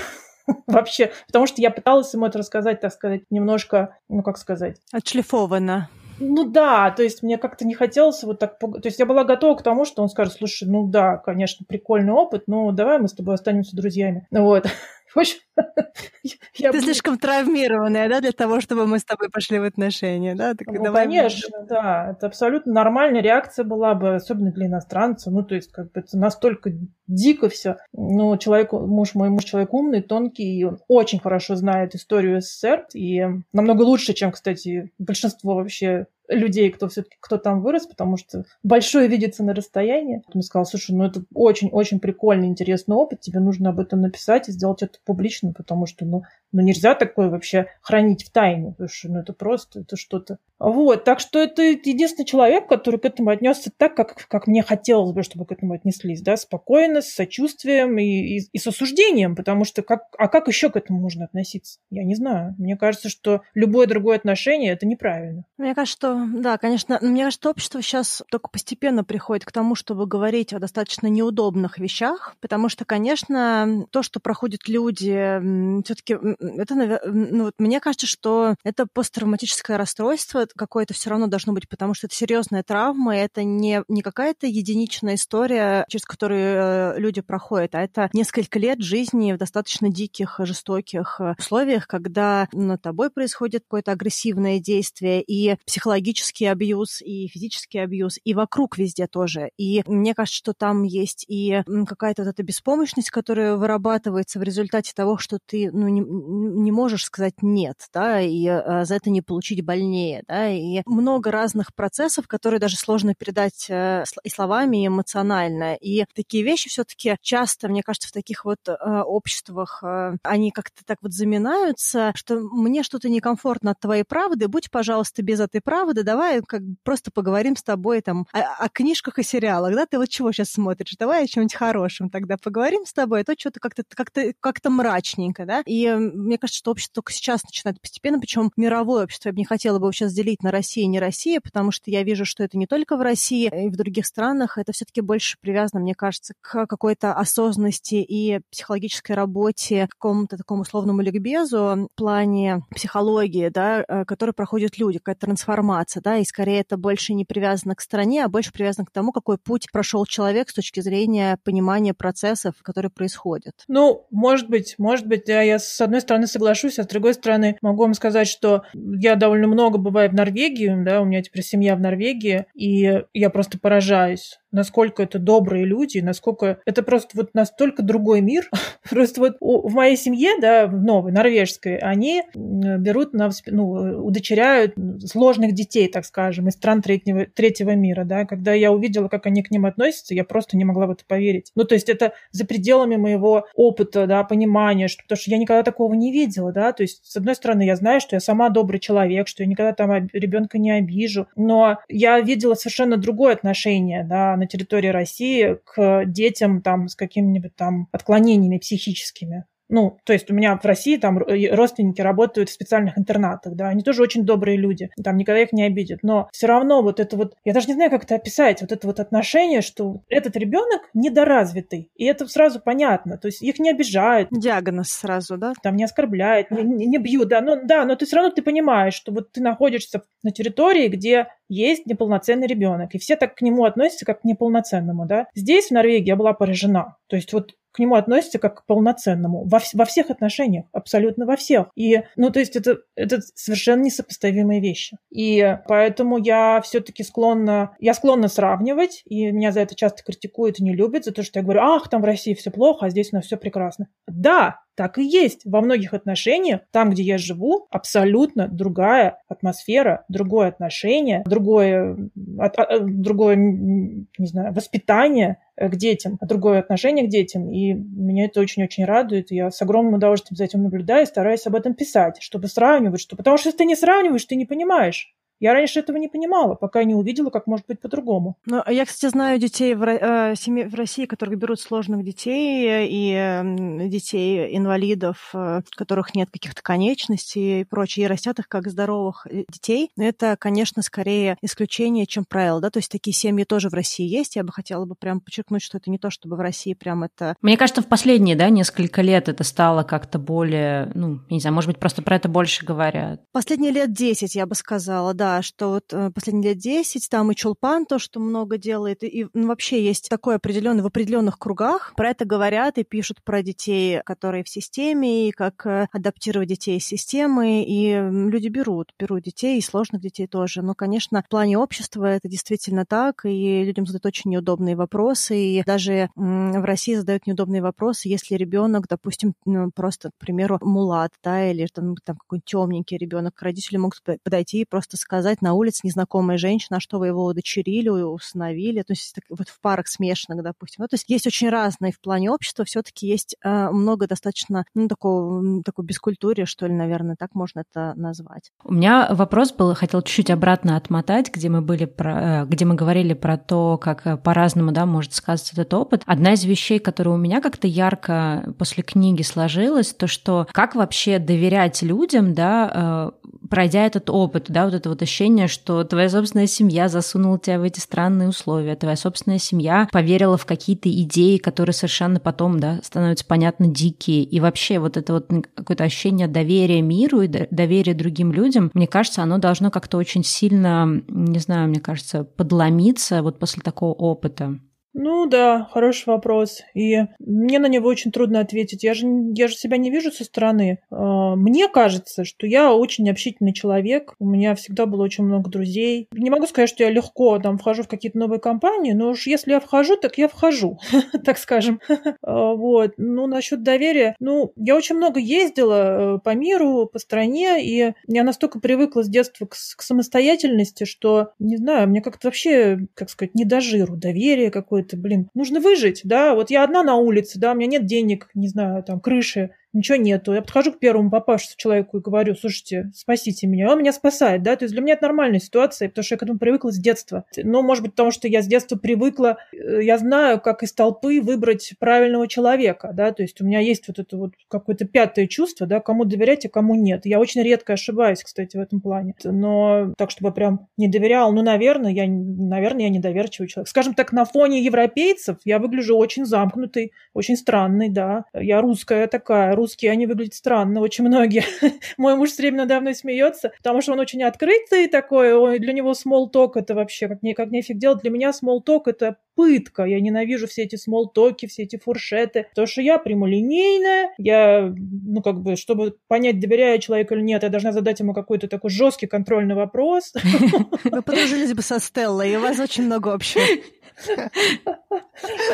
вообще, потому что я пыталась ему это рассказать, так сказать, немножко, ну как сказать... Отшлифованно. Ну да, то есть мне как-то не хотелось вот так... То есть я была готова к тому, что он скажет, слушай, ну да, конечно, прикольный опыт, но давай мы с тобой останемся друзьями. Вот. В общем, я... Ты слишком травмированная, да, для того, чтобы мы с тобой пошли в отношения, да? Так, ну, давай конечно, мы... да. Это абсолютно нормальная реакция была бы, особенно для иностранца. Ну, то есть, как бы это настолько дико все. Но человек, муж мой муж человек умный, тонкий, и он очень хорошо знает историю СССР, и намного лучше, чем, кстати, большинство вообще людей, кто все-таки кто там вырос, потому что большое видится на расстоянии. Он сказал, слушай, ну это очень-очень прикольный, интересный опыт, тебе нужно об этом написать и сделать это публично, потому что, ну, ну нельзя такое вообще хранить в тайне, потому что, ну это просто, это что-то. Вот, так что это единственный человек, который к этому отнесся так, как, как мне хотелось бы, чтобы к этому отнеслись, да, спокойно, с сочувствием и, и, и с осуждением, потому что как, а как еще к этому можно относиться? Я не знаю. Мне кажется, что любое другое отношение это неправильно. Мне кажется, что да, конечно. Мне кажется, общество сейчас только постепенно приходит к тому, чтобы говорить о достаточно неудобных вещах, потому что, конечно, то, что проходят люди, все-таки это, ну, вот мне кажется, что это посттравматическое расстройство какое-то все равно должно быть, потому что это серьезная травма, это не, не какая-то единичная история, через которую э, люди проходят, а это несколько лет жизни в достаточно диких, жестоких э, условиях, когда над тобой происходит какое-то агрессивное действие, и психологически психологический абьюз, и физический абьюз, и вокруг везде тоже. И мне кажется, что там есть и какая-то вот эта беспомощность, которая вырабатывается в результате того, что ты ну, не, не можешь сказать «нет», да, и э, за это не получить больнее, да, и много разных процессов, которые даже сложно передать э, и словами, и эмоционально. И такие вещи все таки часто, мне кажется, в таких вот э, обществах э, они как-то так вот заминаются, что мне что-то некомфортно от твоей правды, будь, пожалуйста, без этой правды, да давай как просто поговорим с тобой там о, о книжках и сериалах, да, ты вот чего сейчас смотришь, давай о чем-нибудь хорошем тогда поговорим с тобой, а то что-то как-то как-то как-то мрачненько, да, и мне кажется, что общество только сейчас начинает постепенно, причем мировое общество, я бы не хотела бы сейчас делить на Россию и не Россию, потому что я вижу, что это не только в России, и в других странах, это все-таки больше привязано, мне кажется, к какой-то осознанности и психологической работе, к какому-то такому условному ликбезу в плане психологии, да, э, который проходят люди, какая-то трансформация да, и скорее это больше не привязано к стране, а больше привязано к тому, какой путь прошел человек с точки зрения понимания процессов, которые происходят. Ну, может быть, может быть, да, я с одной стороны соглашусь, а с другой стороны могу вам сказать, что я довольно много бываю в Норвегии, да, у меня теперь семья в Норвегии, и я просто поражаюсь насколько это добрые люди, насколько это просто вот настолько другой мир. Просто вот в моей семье, да, в новой, норвежской, они берут, на, ну, удочеряют сложных детей, так скажем, из стран третьего, третьего мира, да. Когда я увидела, как они к ним относятся, я просто не могла в это поверить. Ну, то есть это за пределами моего опыта, да, понимания, что, потому что я никогда такого не видела, да. То есть, с одной стороны, я знаю, что я сама добрый человек, что я никогда там ребенка не обижу, но я видела совершенно другое отношение, да, на территории России к детям там с какими-нибудь там отклонениями психическими. Ну, то есть у меня в России там родственники работают в специальных интернатах, да, они тоже очень добрые люди, там никогда их не обидят, но все равно вот это вот, я даже не знаю, как это описать, вот это вот отношение, что этот ребенок недоразвитый, и это сразу понятно, то есть их не обижают. Диагноз сразу, да? Там не оскорбляют, не, не, не бьют, да, но, да, но ты все равно ты понимаешь, что вот ты находишься на территории, где есть неполноценный ребенок, и все так к нему относятся как к неполноценному, да. Здесь, в Норвегии, я была поражена. То есть вот к нему относятся как к полноценному во, во всех отношениях, абсолютно во всех. И, ну, то есть это, это совершенно несопоставимые вещи. И поэтому я все-таки склонна, я склонна сравнивать, и меня за это часто критикуют и не любят, за то, что я говорю, ах, там в России все плохо, а здесь у нас все прекрасно. Да, так и есть. Во многих отношениях, там, где я живу, абсолютно другая атмосфера, другое отношение, другое, от, от, другое не знаю, воспитание к детям, другое отношение к детям. И меня это очень-очень радует. Я с огромным удовольствием за этим наблюдаю и стараюсь об этом писать, чтобы сравнивать. Что... Потому что если ты не сравниваешь, ты не понимаешь. Я раньше этого не понимала, пока не увидела, как может быть по-другому. Ну, я, кстати, знаю детей в, э, семьи, в России, которые берут сложных детей и э, детей инвалидов, э, у которых нет каких-то конечностей и прочее, и растят их как здоровых э, детей. Но это, конечно, скорее исключение, чем правило, да, то есть такие семьи тоже в России есть. Я бы хотела бы прям подчеркнуть, что это не то, чтобы в России прям это... Мне кажется, в последние, да, несколько лет это стало как-то более, ну, не знаю, может быть, просто про это больше говорят. Последние лет 10, я бы сказала, да, что вот э, последние лет 10 там и Чулпан то, что много делает, и ну, вообще есть такое определенное в определенных кругах. Про это говорят и пишут про детей, которые в системе, и как э, адаптировать детей из системы, и люди берут, берут детей, и сложных детей тоже. Но, конечно, в плане общества это действительно так, и людям задают очень неудобные вопросы, и даже в России задают неудобные вопросы, если ребенок, допустим, ну, просто, к примеру, мулат, да, или там, там какой-нибудь темненький ребенок, родители могут подойти и просто сказать, сказать на улице незнакомая женщина, а что вы его удочерили, установили, то есть вот в парах смешанных, допустим. Ну, то есть есть очень разные в плане общества, все-таки есть э, много достаточно, ну, такого, такой бескультурия, что ли, наверное, так можно это назвать. У меня вопрос был, хотел чуть-чуть обратно отмотать, где мы были про, э, где мы говорили про то, как э, по-разному, да, может сказаться этот опыт. Одна из вещей, которая у меня как-то ярко после книги сложилась, то, что как вообще доверять людям, да, пройдя этот опыт, да, вот это вот ощущение, что твоя собственная семья засунула тебя в эти странные условия, твоя собственная семья поверила в какие-то идеи, которые совершенно потом, да, становятся понятно дикие, и вообще вот это вот какое-то ощущение доверия миру и доверия другим людям, мне кажется, оно должно как-то очень сильно, не знаю, мне кажется, подломиться вот после такого опыта. Ну да, хороший вопрос. И мне на него очень трудно ответить. Я же, я же себя не вижу со стороны. А, мне кажется, что я очень общительный человек. У меня всегда было очень много друзей. Не могу сказать, что я легко там вхожу в какие-то новые компании, но уж если я вхожу, так я вхожу, так скажем. А, вот. Ну, насчет доверия. Ну, я очень много ездила э, по миру, по стране, и я настолько привыкла с детства к, самостоятельности, что, не знаю, мне как-то вообще, как сказать, не до жиру доверие какое какой-то, блин, нужно выжить, да, вот я одна на улице, да, у меня нет денег, не знаю, там, крыши, ничего нету. Я подхожу к первому попавшемуся человеку и говорю, слушайте, спасите меня. Он меня спасает, да, то есть для меня это нормальная ситуация, потому что я к этому привыкла с детства. Но, может быть, потому что я с детства привыкла, э, я знаю, как из толпы выбрать правильного человека, да, то есть у меня есть вот это вот какое-то пятое чувство, да, кому доверять, а кому нет. Я очень редко ошибаюсь, кстати, в этом плане. Но так, чтобы прям не доверял, ну, наверное, я, наверное, я недоверчивый человек. Скажем так, на фоне европейцев я выгляжу очень замкнутый, очень странный, да. Я русская такая, русские, они выглядят странно, очень многие. Мой муж все время надо мной смеется, потому что он очень открытый такой, он, для него small talk это вообще как, не, как нефиг делать. Для меня small talk это пытка. Я ненавижу все эти смолтоки, все эти фуршеты. Потому что я прямолинейная, я, ну, как бы, чтобы понять, доверяю человеку или нет, я должна задать ему какой-то такой жесткий контрольный вопрос. Вы подружились бы со Стеллой, и у вас очень много общего.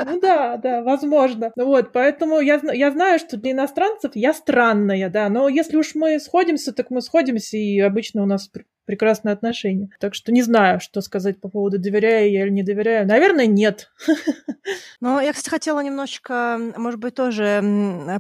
Ну да, да, возможно. Вот, поэтому я, я знаю, что для иностранцев я странная, да, но если уж мы сходимся, так мы сходимся, и обычно у нас прекрасные отношения. Так что не знаю, что сказать по поводу доверяю я или не доверяю. Наверное, нет. Ну, я, кстати, хотела немножечко, может быть, тоже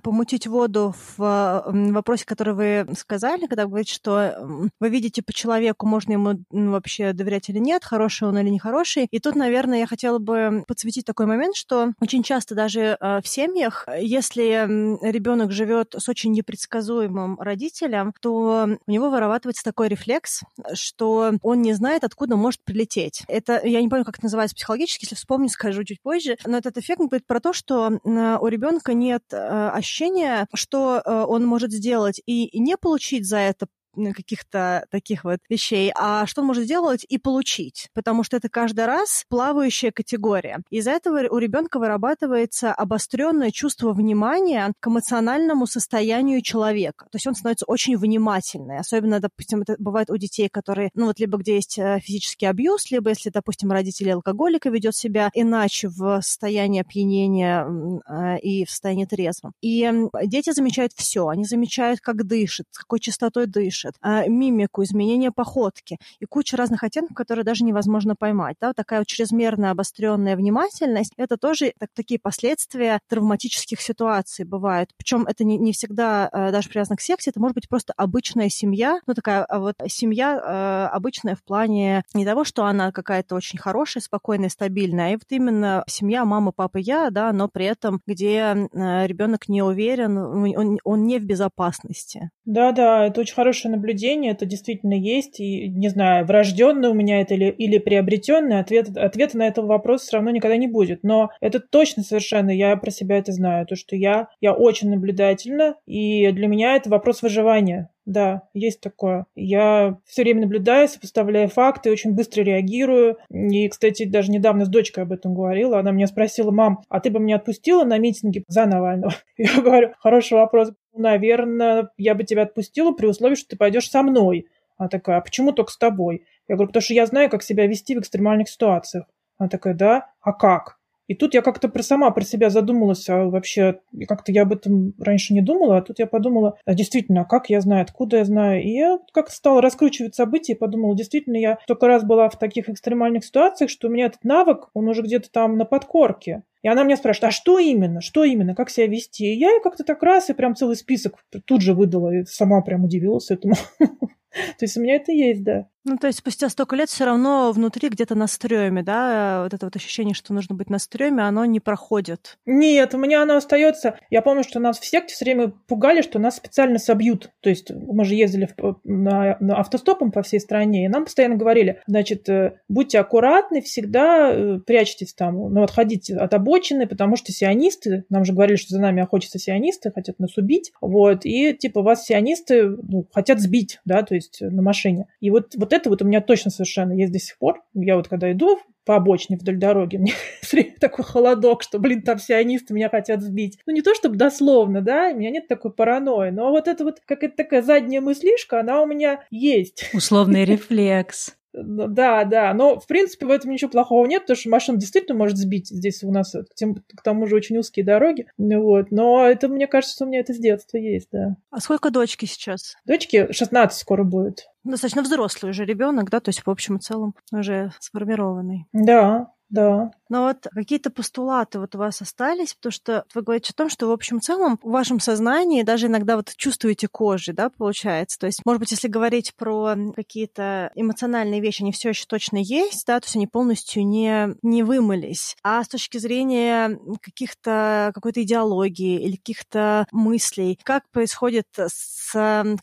помутить воду в вопросе, который вы сказали, когда вы говорите, что вы видите по человеку, можно ему вообще доверять или нет, хороший он или нехороший. И тут, наверное, я хотела бы подсветить такой момент, что очень часто даже э, в семьях, если ребенок живет с очень непредсказуемым родителем, то у него вырабатывается такой рефлекс, что он не знает, откуда может прилететь. Это, я не помню, как это называется психологически, если вспомню, скажу чуть позже, но этот эффект говорит про то, что у ребенка нет э, ощущения, что э, он может сделать и не получить за это каких-то таких вот вещей, а что он может сделать и получить, потому что это каждый раз плавающая категория. Из-за этого у ребенка вырабатывается обостренное чувство внимания к эмоциональному состоянию человека. То есть он становится очень внимательный. Особенно, допустим, это бывает у детей, которые, ну вот либо где есть э, физический абьюз, либо если, допустим, родители алкоголика ведет себя иначе в состоянии опьянения э, и в состоянии трезвом. И дети замечают все. Они замечают, как дышит, с какой частотой дышит, пишет, а, мимику, изменение походки и куча разных оттенков, которые даже невозможно поймать. Да? Вот такая вот чрезмерная обостренная внимательность, это тоже так, такие последствия травматических ситуаций бывают. Причем это не, не всегда а, даже привязано к сексе, это может быть просто обычная семья, ну такая а, вот семья обычная в плане не того, что она какая-то очень хорошая, спокойная, стабильная, а вот именно семья мама, папа, я, да, но при этом, где ребенок не уверен, он, он не в безопасности. Да-да, это очень хорошая наблюдение, это действительно есть, и, не знаю, врожденный у меня это или, или приобретенный, ответ, ответа на этот вопрос все равно никогда не будет. Но это точно совершенно, я про себя это знаю, то, что я, я очень наблюдательна, и для меня это вопрос выживания. Да, есть такое. Я все время наблюдаю, сопоставляю факты, очень быстро реагирую. И, кстати, даже недавно с дочкой об этом говорила. Она меня спросила, мам, а ты бы меня отпустила на митинги за Навального? Я говорю, хороший вопрос. Наверное, я бы тебя отпустила при условии, что ты пойдешь со мной. Она такая, а почему только с тобой? Я говорю, потому что я знаю, как себя вести в экстремальных ситуациях. Она такая, да? А как? И тут я как-то про сама про себя задумалась, а вообще как-то я об этом раньше не думала, а тут я подумала, а действительно, а как я знаю, откуда я знаю. И я как-то стала раскручивать события и подумала, действительно, я столько раз была в таких экстремальных ситуациях, что у меня этот навык, он уже где-то там на подкорке. И она меня спрашивает, а что именно, что именно, как себя вести? И я как-то так раз и прям целый список тут же выдала, и сама прям удивилась этому. То есть у меня это есть, да. Ну, то есть спустя столько лет все равно внутри где-то на стреме, да, вот это вот ощущение, что нужно быть на стреме, оно не проходит. Нет, у меня оно остается. Я помню, что нас в секте все время пугали, что нас специально собьют. То есть мы же ездили в, на, на автостопом по всей стране, и нам постоянно говорили, значит, э, будьте аккуратны, всегда э, прячьтесь там, ну, отходите от обочины, потому что сионисты, нам же говорили, что за нами охотятся сионисты, хотят нас убить, вот, и типа вас сионисты ну, хотят сбить, да, то есть на машине. И вот, вот это вот у меня точно совершенно есть до сих пор. Я вот когда иду по обочине вдоль дороги, мне такой холодок, что, блин, там сионисты меня хотят сбить. Ну, не то чтобы дословно, да, у меня нет такой паранойи, но вот эта вот какая-то такая задняя мыслишка, она у меня есть. Условный рефлекс. Да, да, но в принципе в этом ничего плохого нет, потому что машина действительно может сбить. Здесь у нас тем, к тому же очень узкие дороги, вот. Но это мне кажется, что у меня это с детства есть, да. А сколько дочки сейчас? Дочке 16 скоро будет. Достаточно взрослый уже ребенок, да, то есть в общем и целом уже сформированный. Да, да. Но вот какие-то постулаты вот у вас остались, потому что вы говорите о том, что в общем целом в вашем сознании даже иногда вот чувствуете кожи, да, получается. То есть, может быть, если говорить про какие-то эмоциональные вещи, они все еще точно есть, да, то есть они полностью не, не вымылись. А с точки зрения каких-то, какой-то идеологии или каких-то мыслей, как происходит с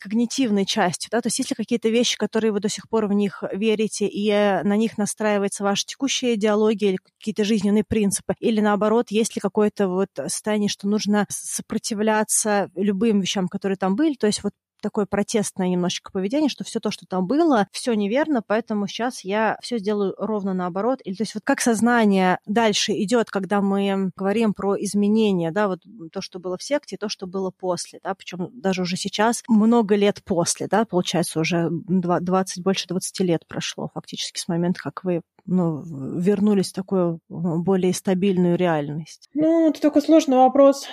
когнитивной частью, да, то есть есть ли какие-то вещи, которые вы до сих пор в них верите, и на них настраивается ваша текущая идеология или какие какие-то жизненные принципы, или наоборот, есть ли какое-то вот состояние, что нужно сопротивляться любым вещам, которые там были, то есть вот такое протестное немножечко поведение, что все то, что там было, все неверно, поэтому сейчас я все сделаю ровно наоборот. Или то есть вот как сознание дальше идет, когда мы говорим про изменения, да, вот то, что было в секте, то, что было после, да, причем даже уже сейчас много лет после, да, получается уже 20, больше 20 лет прошло фактически с момента, как вы ну, вернулись в такую ну, более стабильную реальность? Ну, это такой сложный вопрос.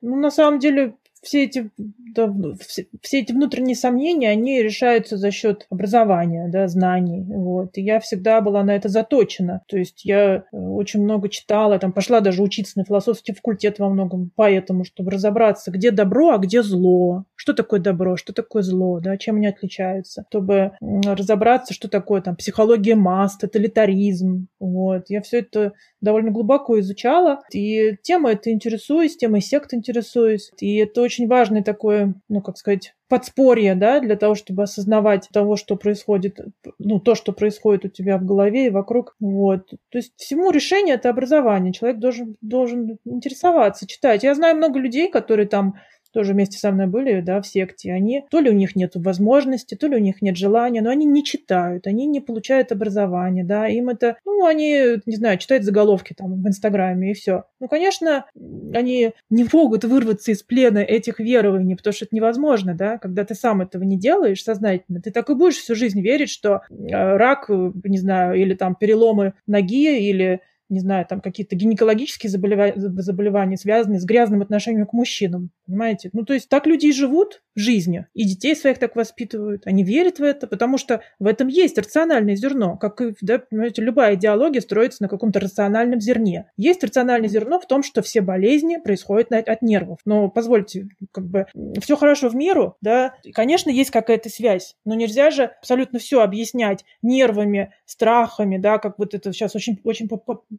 Ну, на самом деле, все эти, да, все, все эти внутренние сомнения, они решаются за счет образования, да, знаний. Вот. И я всегда была на это заточена. То есть я э, очень много читала, там пошла даже учиться на философский факультет во многом, поэтому, чтобы разобраться, где добро, а где зло. Что такое добро, что такое зло, да, чем они отличаются. Чтобы разобраться, что такое там психология масс, тоталитаризм. Вот. Я все это довольно глубоко изучала. И тема эта интересуюсь, темой сект интересуюсь. И это очень важный такой, ну, как сказать, подспорье, да, для того, чтобы осознавать того, что происходит, ну, то, что происходит у тебя в голове и вокруг. Вот. То есть всему решение – это образование. Человек должен, должен интересоваться, читать. Я знаю много людей, которые там тоже вместе со мной были, да, в секте, они, то ли у них нет возможности, то ли у них нет желания, но они не читают, они не получают образование, да, им это, ну, они, не знаю, читают заголовки там в Инстаграме и все. Ну, конечно, они не могут вырваться из плена этих верований, потому что это невозможно, да, когда ты сам этого не делаешь сознательно, ты так и будешь всю жизнь верить, что э, рак, не знаю, или там переломы ноги, или не знаю, там какие-то гинекологические заболевания, заболевания, связанные с грязным отношением к мужчинам. Понимаете? Ну, то есть так люди и живут в жизни, и детей своих так воспитывают. Они верят в это, потому что в этом есть рациональное зерно. Как и, да, понимаете, любая идеология строится на каком-то рациональном зерне. Есть рациональное зерно в том, что все болезни происходят от нервов. Но позвольте, как бы все хорошо в меру, да, конечно, есть какая-то связь, но нельзя же абсолютно все объяснять нервами, страхами, да, как вот это сейчас очень, очень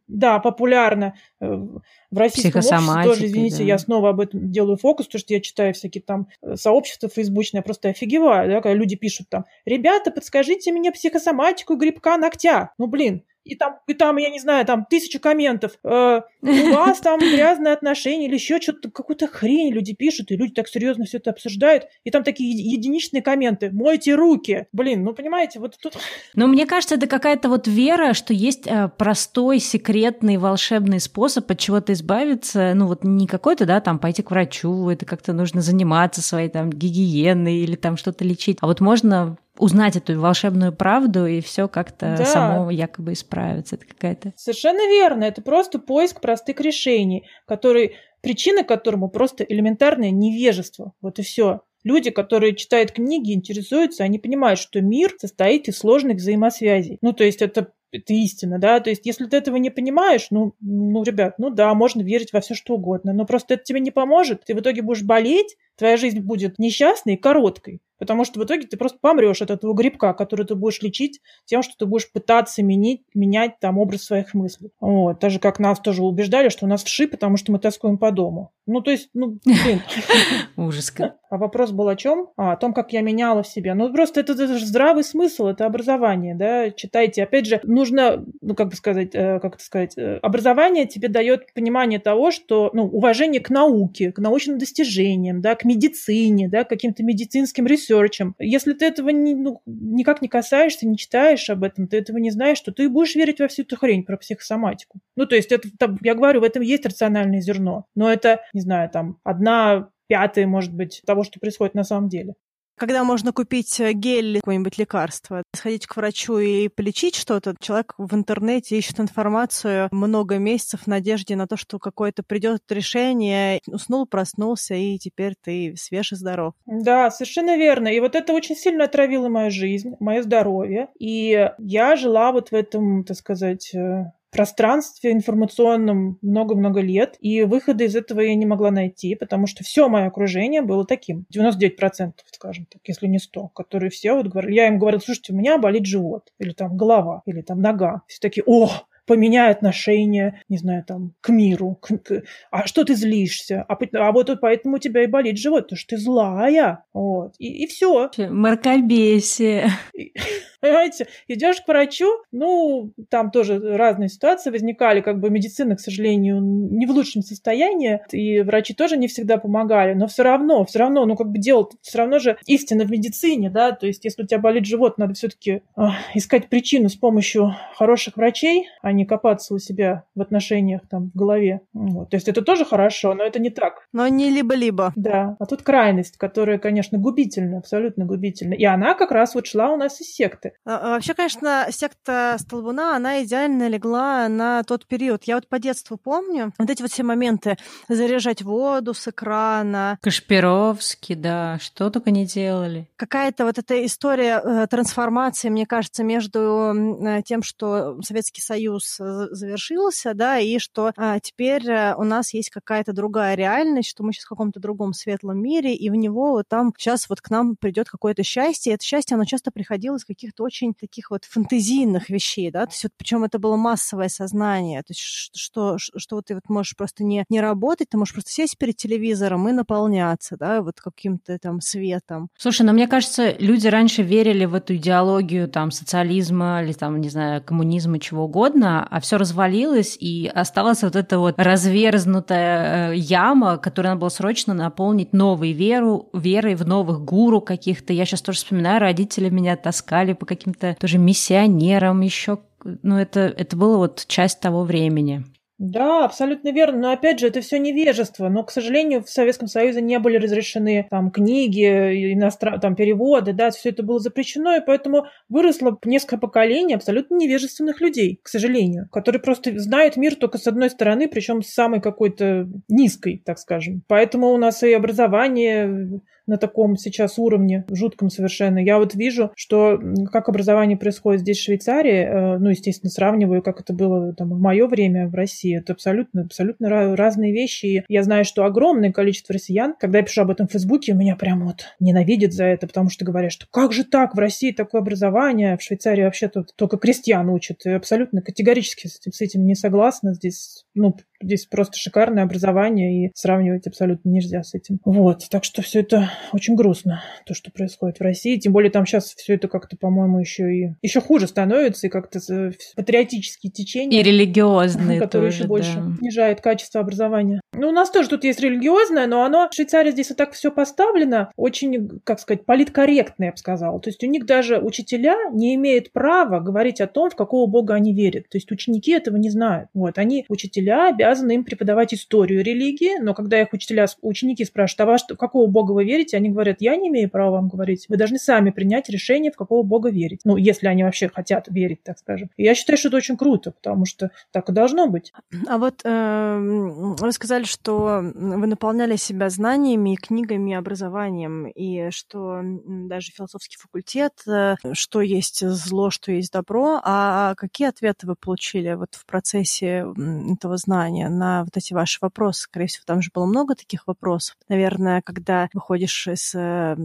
да, популярно э, в российском обществе тоже, извините, да. я снова об этом делаю фокус, потому что я читаю всякие там э, сообщества фейсбучные, я просто офигеваю, да, когда люди пишут там, ребята, подскажите мне психосоматику грибка ногтя. Ну, блин, и там, и там, я не знаю, там тысячу комментов. Э, у вас там грязные отношения или еще что-то, какую-то хрень люди пишут, и люди так серьезно все это обсуждают. И там такие единичные комменты. Мойте руки. Блин, ну понимаете, вот тут... Но мне кажется, это какая-то вот вера, что есть э, простой, секретный, волшебный способ от чего-то избавиться. Ну вот не какой-то, да, там пойти к врачу, это как-то нужно заниматься своей там гигиеной или там что-то лечить. А вот можно узнать эту волшебную правду, и все как-то да. само якобы исправится. Это какая-то... Совершенно верно. Это просто поиск простых решений, который, причина которому просто элементарное невежество. Вот и все. Люди, которые читают книги, интересуются, они понимают, что мир состоит из сложных взаимосвязей. Ну, то есть это это истина, да, то есть если ты этого не понимаешь, ну, ну, ребят, ну да, можно верить во все что угодно, но просто это тебе не поможет, ты в итоге будешь болеть, твоя жизнь будет несчастной и короткой. Потому что в итоге ты просто помрешь от этого грибка, который ты будешь лечить тем, что ты будешь пытаться менять, менять там образ своих мыслей. Вот. Так же, как нас тоже убеждали, что у нас вши, потому что мы тоскуем по дому. Ну, то есть, ну, блин. Ужас. А вопрос был о чем? А, о том, как я меняла в себе. Ну, просто это, это же здравый смысл, это образование, да. Читайте. Опять же, нужно, ну, как бы сказать, э, как это сказать, э, образование тебе дает понимание того, что, ну, уважение к науке, к научным достижениям, да, к медицине, да, к каким-то медицинским ресерчем. Если ты этого не, ну, никак не касаешься, не читаешь об этом, ты этого не знаешь, то ты будешь верить во всю эту хрень про психосоматику. Ну, то есть, это, там, я говорю, в этом есть рациональное зерно. Но это, не знаю, там, одна пятая, может быть, того, что происходит на самом деле. Когда можно купить э, гель, какое-нибудь лекарство, сходить к врачу и полечить что-то, человек в интернете ищет информацию много месяцев в надежде на то, что какое-то придет решение, уснул, проснулся, и теперь ты свеж и здоров. Да, совершенно верно. И вот это очень сильно отравило мою жизнь, мое здоровье. И я жила вот в этом, так сказать, э, пространстве информационном много-много лет, и выхода из этого я не могла найти, потому что все мое окружение было таким. 99%, скажем так, если не 100, которые все вот говорили, я им говорила, слушайте, у меня болит живот, или там голова, или там нога. Все такие, о, поменяй отношение, не знаю, там, к миру. К, к, а что ты злишься? А, а вот поэтому у тебя и болит живот, потому что ты злая. Вот. И, и все. Мракобесие. Понимаете, идешь к врачу, ну, там тоже разные ситуации возникали, как бы медицина, к сожалению, не в лучшем состоянии, и врачи тоже не всегда помогали, но все равно, все равно, ну, как бы дело все равно же истина в медицине, да, то есть если у тебя болит живот, надо все-таки э, искать причину с помощью хороших врачей, а не копаться у себя в отношениях там в голове. Вот. То есть это тоже хорошо, но это не так. Но не либо-либо. Да. А тут крайность, которая, конечно, губительна, абсолютно губительна. И она как раз вот шла у нас из секты. А, а вообще, конечно, секта Столбуна, она идеально легла на тот период. Я вот по детству помню вот эти вот все моменты. Заряжать воду с экрана. Кашпировский, да, что только не делали. Какая-то вот эта история э, трансформации, мне кажется, между э, тем, что Советский Союз э, завершился, да, и что а, теперь э, у нас есть какая-то другая реальность, что мы сейчас в каком-то другом светлом мире, и в него вот там сейчас вот к нам придет какое-то счастье. Это счастье, оно часто приходило из каких-то очень таких вот фантазийных вещей, да, то есть вот причем это было массовое сознание, то есть что, что, что ты вот можешь просто не, не работать, ты можешь просто сесть перед телевизором и наполняться, да, вот каким-то там светом. Слушай, но мне кажется, люди раньше верили в эту идеологию там социализма или там, не знаю, коммунизма, чего угодно, а все развалилось, и осталась вот эта вот разверзнутая э, яма, которую надо было срочно наполнить новой веру, верой в новых гуру каких-то. Я сейчас тоже вспоминаю, родители меня таскали по каким-то тоже миссионерам, еще ну, это, это было вот часть того времени. Да, абсолютно верно. Но опять же, это все невежество. Но, к сожалению, в Советском Союзе не были разрешены там книги, иностран... там переводы, да, все это было запрещено, и поэтому выросло несколько поколений абсолютно невежественных людей, к сожалению, которые просто знают мир только с одной стороны, причем с самой какой-то низкой, так скажем. Поэтому у нас и образование на таком сейчас уровне, жутком совершенно. Я вот вижу, что как образование происходит здесь, в Швейцарии, э, ну, естественно, сравниваю, как это было там в мое время в России. Это абсолютно, абсолютно разные вещи. И я знаю, что огромное количество россиян, когда я пишу об этом в Фейсбуке, меня прям вот ненавидят за это, потому что говорят, что как же так, в России такое образование, в Швейцарии вообще тут только крестьян учат. И абсолютно категорически с этим, с этим не согласна. Здесь, ну, здесь просто шикарное образование, и сравнивать абсолютно нельзя с этим. Вот, так что все это очень грустно, то, что происходит в России. Тем более там сейчас все это как-то, по-моему, еще и еще хуже становится, и как-то патриотические течения. И религиозные Которые тоже, еще больше да. снижают качество образования. Ну, у нас тоже тут есть религиозное, но оно в Швейцарии здесь вот так все поставлено, очень, как сказать, политкорректно, я бы сказала. То есть у них даже учителя не имеют права говорить о том, в какого бога они верят. То есть ученики этого не знают. Вот, они, учителя, обязаны им преподавать историю религии, но когда их учителя, ученики спрашивают, а вас, в какого бога вы верите, они говорят, я не имею права вам говорить. Вы должны сами принять решение, в какого бога верить. Ну, если они вообще хотят верить, так скажем. И я считаю, что это очень круто, потому что так и должно быть. А вот э, вы сказали, что вы наполняли себя знаниями, книгами, образованием, и что даже философский факультет, э, что есть зло, что есть добро. А какие ответы вы получили вот в процессе этого знания на вот эти ваши вопросы? Скорее всего, там же было много таких вопросов. Наверное, когда выходишь из э,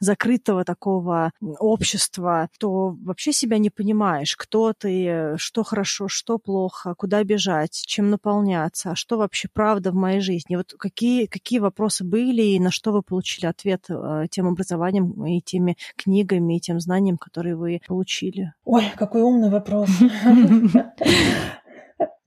закрытого такого общества, то вообще себя не понимаешь, кто ты, что хорошо, что плохо, куда бежать, чем наполняться, а что вообще правда в моей жизни. Вот какие, какие вопросы были и на что вы получили ответ э, тем образованием и теми книгами, и тем знанием, которые вы получили? Ой, какой умный вопрос.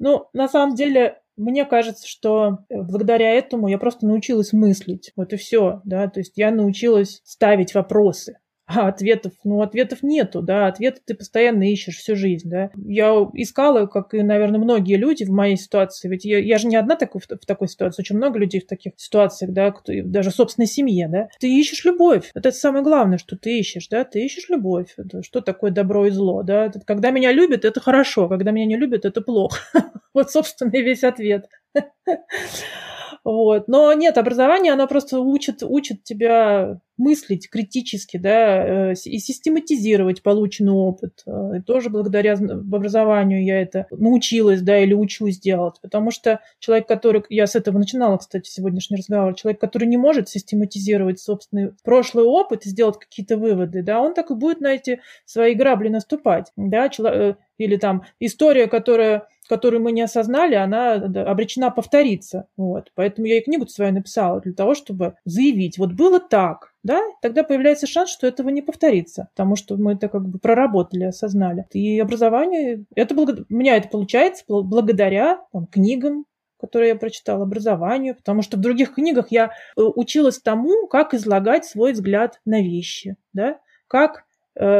Ну, на самом деле, мне кажется, что э, благодаря этому я просто научилась мыслить. Вот и все, да, то есть я научилась ставить вопросы. А ответов, ну, ответов нету, да, ответы ты постоянно ищешь всю жизнь, да. Я искала, как и, наверное, многие люди в моей ситуации, ведь я, я же не одна такой, в, в такой ситуации, очень много людей в таких ситуациях, да, кто, даже в собственной семье, да. Ты ищешь любовь, это самое главное, что ты ищешь, да, ты ищешь любовь, это, что такое добро и зло, да. Когда меня любят, это хорошо, когда меня не любят, это плохо. Вот, собственно, и весь ответ. Вот. Но нет, образование, оно просто учит, учит тебя мыслить критически, да, э, и систематизировать полученный опыт. Э, и тоже благодаря образованию я это научилась, да, или учусь делать. Потому что человек, который... Я с этого начинала, кстати, сегодняшний разговор. Человек, который не может систематизировать собственный прошлый опыт и сделать какие-то выводы, да, он так и будет на эти свои грабли наступать, да, э, или там история, которая которую мы не осознали, она обречена повториться. Вот. Поэтому я и книгу свою написала для того, чтобы заявить, вот было так, да, тогда появляется шанс, что этого не повторится, потому что мы это как бы проработали, осознали. И образование, это благо... у меня это получается благодаря там, книгам, которые я прочитала, образованию, потому что в других книгах я э, училась тому, как излагать свой взгляд на вещи, да, как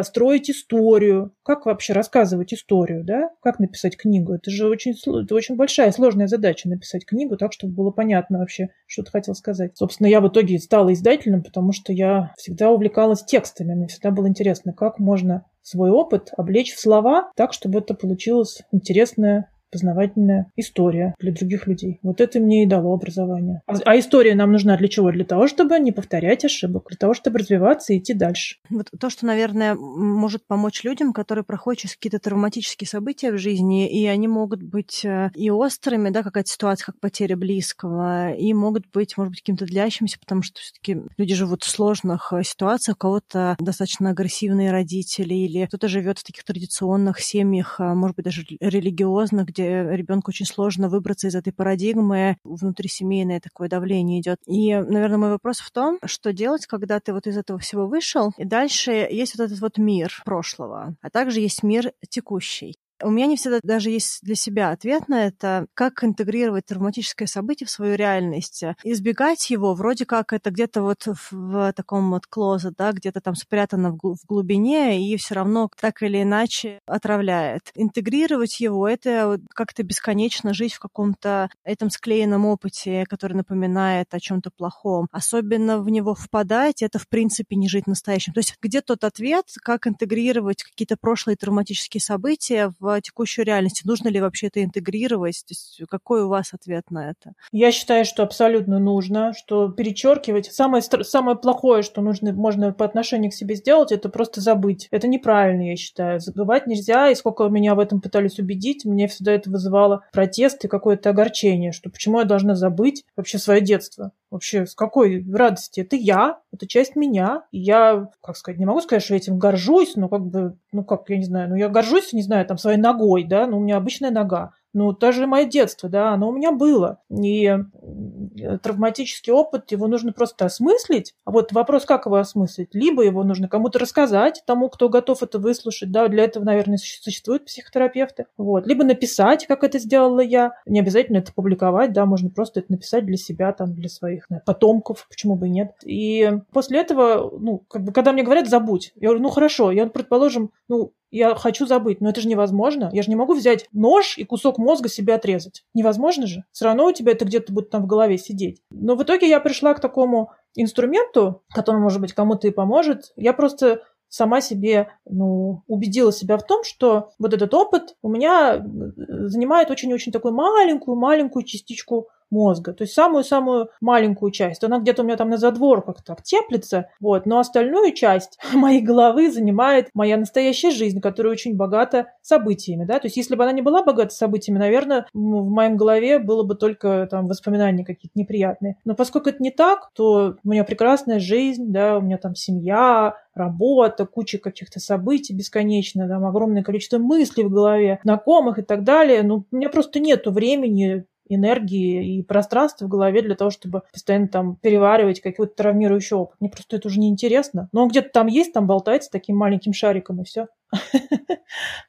строить историю, как вообще рассказывать историю, да, как написать книгу. Это же очень, это очень большая, сложная задача написать книгу так, чтобы было понятно вообще, что ты хотел сказать. Собственно, я в итоге стала издателем, потому что я всегда увлекалась текстами. Мне всегда было интересно, как можно свой опыт облечь в слова так, чтобы это получилось интересное познавательная история для других людей. Вот это мне и дало образование. А, а история нам нужна для чего? Для того, чтобы не повторять ошибок, для того, чтобы развиваться и идти дальше. Вот то, что, наверное, может помочь людям, которые проходят через какие-то травматические события в жизни, и они могут быть э, и острыми, да, какая-то ситуация, как потеря близкого, и могут быть, может быть, каким-то длящимся, потому что все-таки люди живут в сложных э, ситуациях, у кого-то достаточно агрессивные родители, или кто-то живет в таких традиционных семьях, а, может быть, даже религиозных, где ребенку очень сложно выбраться из этой парадигмы, внутрисемейное такое давление идет. И, наверное, мой вопрос в том, что делать, когда ты вот из этого всего вышел, и дальше есть вот этот вот мир прошлого, а также есть мир текущий. У меня не всегда даже есть для себя ответ на это, как интегрировать травматическое событие в свою реальность. Избегать его вроде как это где-то вот в таком вот клозет, да, где-то там спрятано в глубине и все равно так или иначе отравляет. Интегрировать его — это как-то бесконечно жить в каком-то этом склеенном опыте, который напоминает о чем-то плохом. Особенно в него впадать — это в принципе не жить настоящим. То есть где тот ответ, как интегрировать какие-то прошлые травматические события в текущую реальность? Нужно ли вообще это интегрировать? То есть какой у вас ответ на это? Я считаю, что абсолютно нужно, что перечеркивать. Самое, самое плохое, что нужно, можно по отношению к себе сделать, это просто забыть. Это неправильно, я считаю. Забывать нельзя, и сколько меня в этом пытались убедить, мне всегда это вызывало протест и какое-то огорчение, что почему я должна забыть вообще свое детство. Вообще, с какой радости? Это я, это часть меня. И я, как сказать, не могу сказать, что я этим горжусь, но как бы, ну как, я не знаю, ну я горжусь, не знаю, там, своей ногой, да, но у меня обычная нога. Ну, даже мое детство, да, оно у меня было. И э, травматический опыт, его нужно просто осмыслить. А вот вопрос, как его осмыслить? Либо его нужно кому-то рассказать, тому, кто готов это выслушать, да, для этого, наверное, существуют психотерапевты. Вот. Либо написать, как это сделала я. Не обязательно это публиковать, да, можно просто это написать для себя, там, для своих да, потомков, почему бы и нет. И после этого, ну, как бы, когда мне говорят, забудь, я говорю, ну, хорошо, я, предположим, ну, я хочу забыть, но это же невозможно. Я же не могу взять нож и кусок мозга себе отрезать. Невозможно же. Все равно у тебя это где-то будет там в голове сидеть. Но в итоге я пришла к такому инструменту, который, может быть, кому-то и поможет. Я просто сама себе ну, убедила себя в том, что вот этот опыт у меня э, занимает очень-очень такую маленькую-маленькую частичку мозга. То есть самую-самую маленькую часть. Она где-то у меня там на задворках так теплится, вот. Но остальную часть моей головы занимает моя настоящая жизнь, которая очень богата событиями, да. То есть если бы она не была богата событиями, наверное, в моем голове было бы только там воспоминания какие-то неприятные. Но поскольку это не так, то у меня прекрасная жизнь, да, у меня там семья, работа, куча каких-то событий бесконечно, там огромное количество мыслей в голове, знакомых и так далее. Ну, у меня просто нету времени энергии и пространства в голове для того, чтобы постоянно там переваривать какой-то травмирующий опыт. Мне просто это уже не интересно. Но он где-то там есть, там болтается таким маленьким шариком, и все.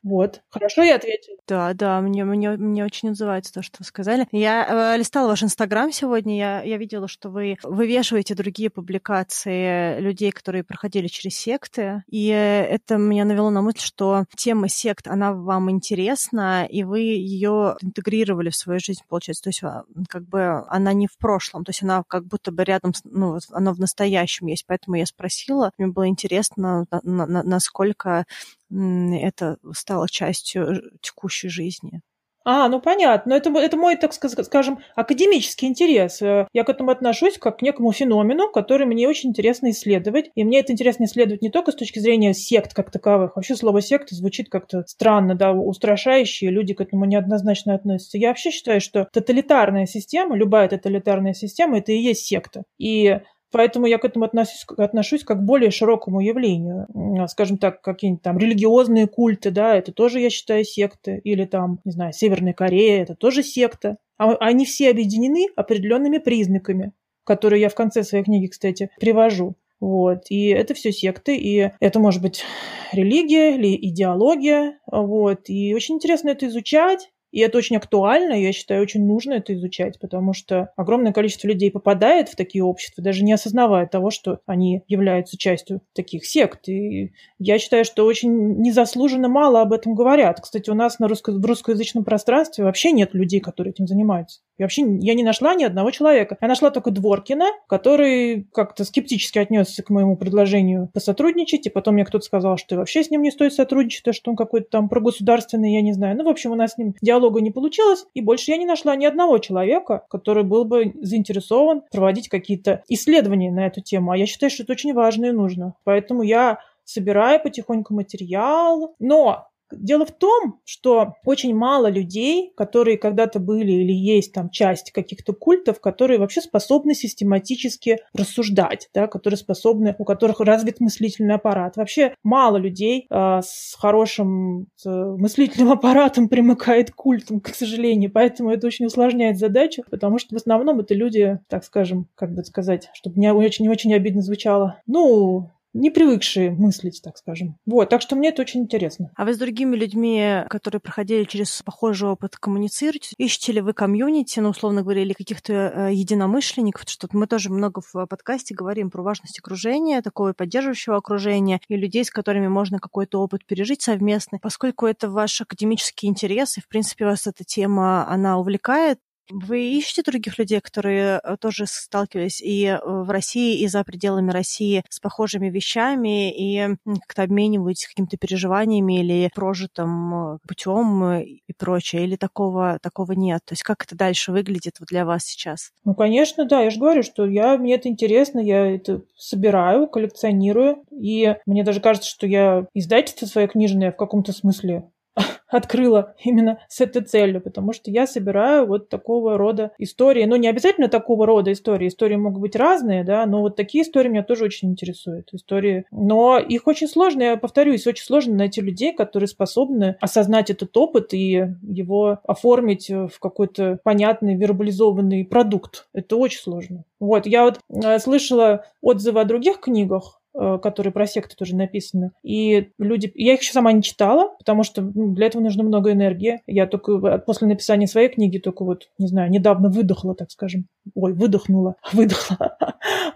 Вот. Хорошо я ответила? Да, да, мне, мне, мне очень отзывается то, что вы сказали. Я э, листала ваш Инстаграм сегодня, я, я видела, что вы вывешиваете другие публикации людей, которые проходили через секты, и это меня навело на мысль, что тема сект, она вам интересна, и вы ее интегрировали в свою жизнь, получается. То есть а, как бы она не в прошлом, то есть она как будто бы рядом, ну, она в настоящем есть. Поэтому я спросила, мне было интересно, насколько это стало частью текущей жизни. А, ну понятно. Это, это мой, так скажем, академический интерес. Э, я к этому отношусь как к некому феномену, который мне очень интересно исследовать. И мне это интересно исследовать не только с точки зрения сект как таковых. Вообще слово секта звучит как-то странно, да, устрашающе, люди к этому неоднозначно относятся. Я вообще считаю, что тоталитарная система, любая тоталитарная система, это и есть секта. И Поэтому я к этому отношусь, отношусь как к более широкому явлению. Скажем так, какие-нибудь там религиозные культы, да, это тоже, я считаю, секты. Или там, не знаю, Северная Корея, это тоже секта. А они все объединены определенными признаками, которые я в конце своей книги, кстати, привожу. Вот. И это все секты, и это может быть религия или идеология. Вот. И очень интересно это изучать, И это очень актуально, я считаю, очень нужно это изучать, потому что огромное количество людей попадает в такие общества, даже не осознавая того, что они являются частью таких сект. И я считаю, что очень незаслуженно мало об этом говорят. Кстати, у нас на русско- в русскоязычном пространстве вообще нет людей, которые этим занимаются. Я вообще я не нашла ни одного человека. Я нашла только Дворкина, который как-то скептически отнесся к моему предложению посотрудничать, и потом мне кто-то сказал, что вообще с ним не стоит сотрудничать, то что он какой-то там прогосударственный, я не знаю. Ну, в общем, у нас с ним диалога не получилось, и больше я не нашла ни одного человека, который был бы заинтересован проводить какие-то исследования на эту тему. А я считаю, что это очень важно и нужно. Поэтому я собираю потихоньку материал. Но Дело в том, что очень мало людей, которые когда-то были или есть там часть каких-то культов, которые вообще способны систематически рассуждать, да, которые способны, у которых развит мыслительный аппарат. Вообще мало людей э, с хорошим с мыслительным аппаратом примыкает к культам, к сожалению. Поэтому это очень усложняет задачу, потому что в основном это люди, так скажем, как бы сказать, чтобы не очень, не очень обидно звучало, ну, не привыкшие мыслить, так скажем. Вот, так что мне это очень интересно. А вы с другими людьми, которые проходили через похожий опыт, коммуницируете? Ищете ли вы комьюнити, ну, условно говоря, или каких-то э, единомышленников? Что мы тоже много в подкасте говорим про важность окружения, такого поддерживающего окружения, и людей, с которыми можно какой-то опыт пережить совместно. Поскольку это ваш академический интерес, и, в принципе, вас эта тема, она увлекает, вы ищете других людей, которые э, тоже сталкивались и э, в России, и за пределами России с похожими вещами, и как-то обмениваетесь какими-то переживаниями или прожитым э, путем и прочее, или такого, такого нет? То есть как это дальше выглядит вот для вас сейчас? Ну, конечно, да. Я же говорю, что я, мне это интересно, я это собираю, коллекционирую, и мне даже кажется, что я издательство свое книжное в каком-то смысле открыла именно с этой целью, потому что я собираю вот такого рода истории. Ну, не обязательно такого рода истории. Истории могут быть разные, да, но вот такие истории меня тоже очень интересуют. Истории. Но их очень сложно, я повторюсь, очень сложно найти людей, которые способны осознать этот опыт и его оформить в какой-то понятный вербализованный продукт. Это очень сложно. Вот, я вот э, слышала отзывы о других книгах, которые про секты тоже написаны. И люди... Я их еще сама не читала, потому что ну, для этого нужно много энергии. Я только после написания своей книги только вот, не знаю, недавно выдохла, так скажем. Ой, выдохнула. Выдохла.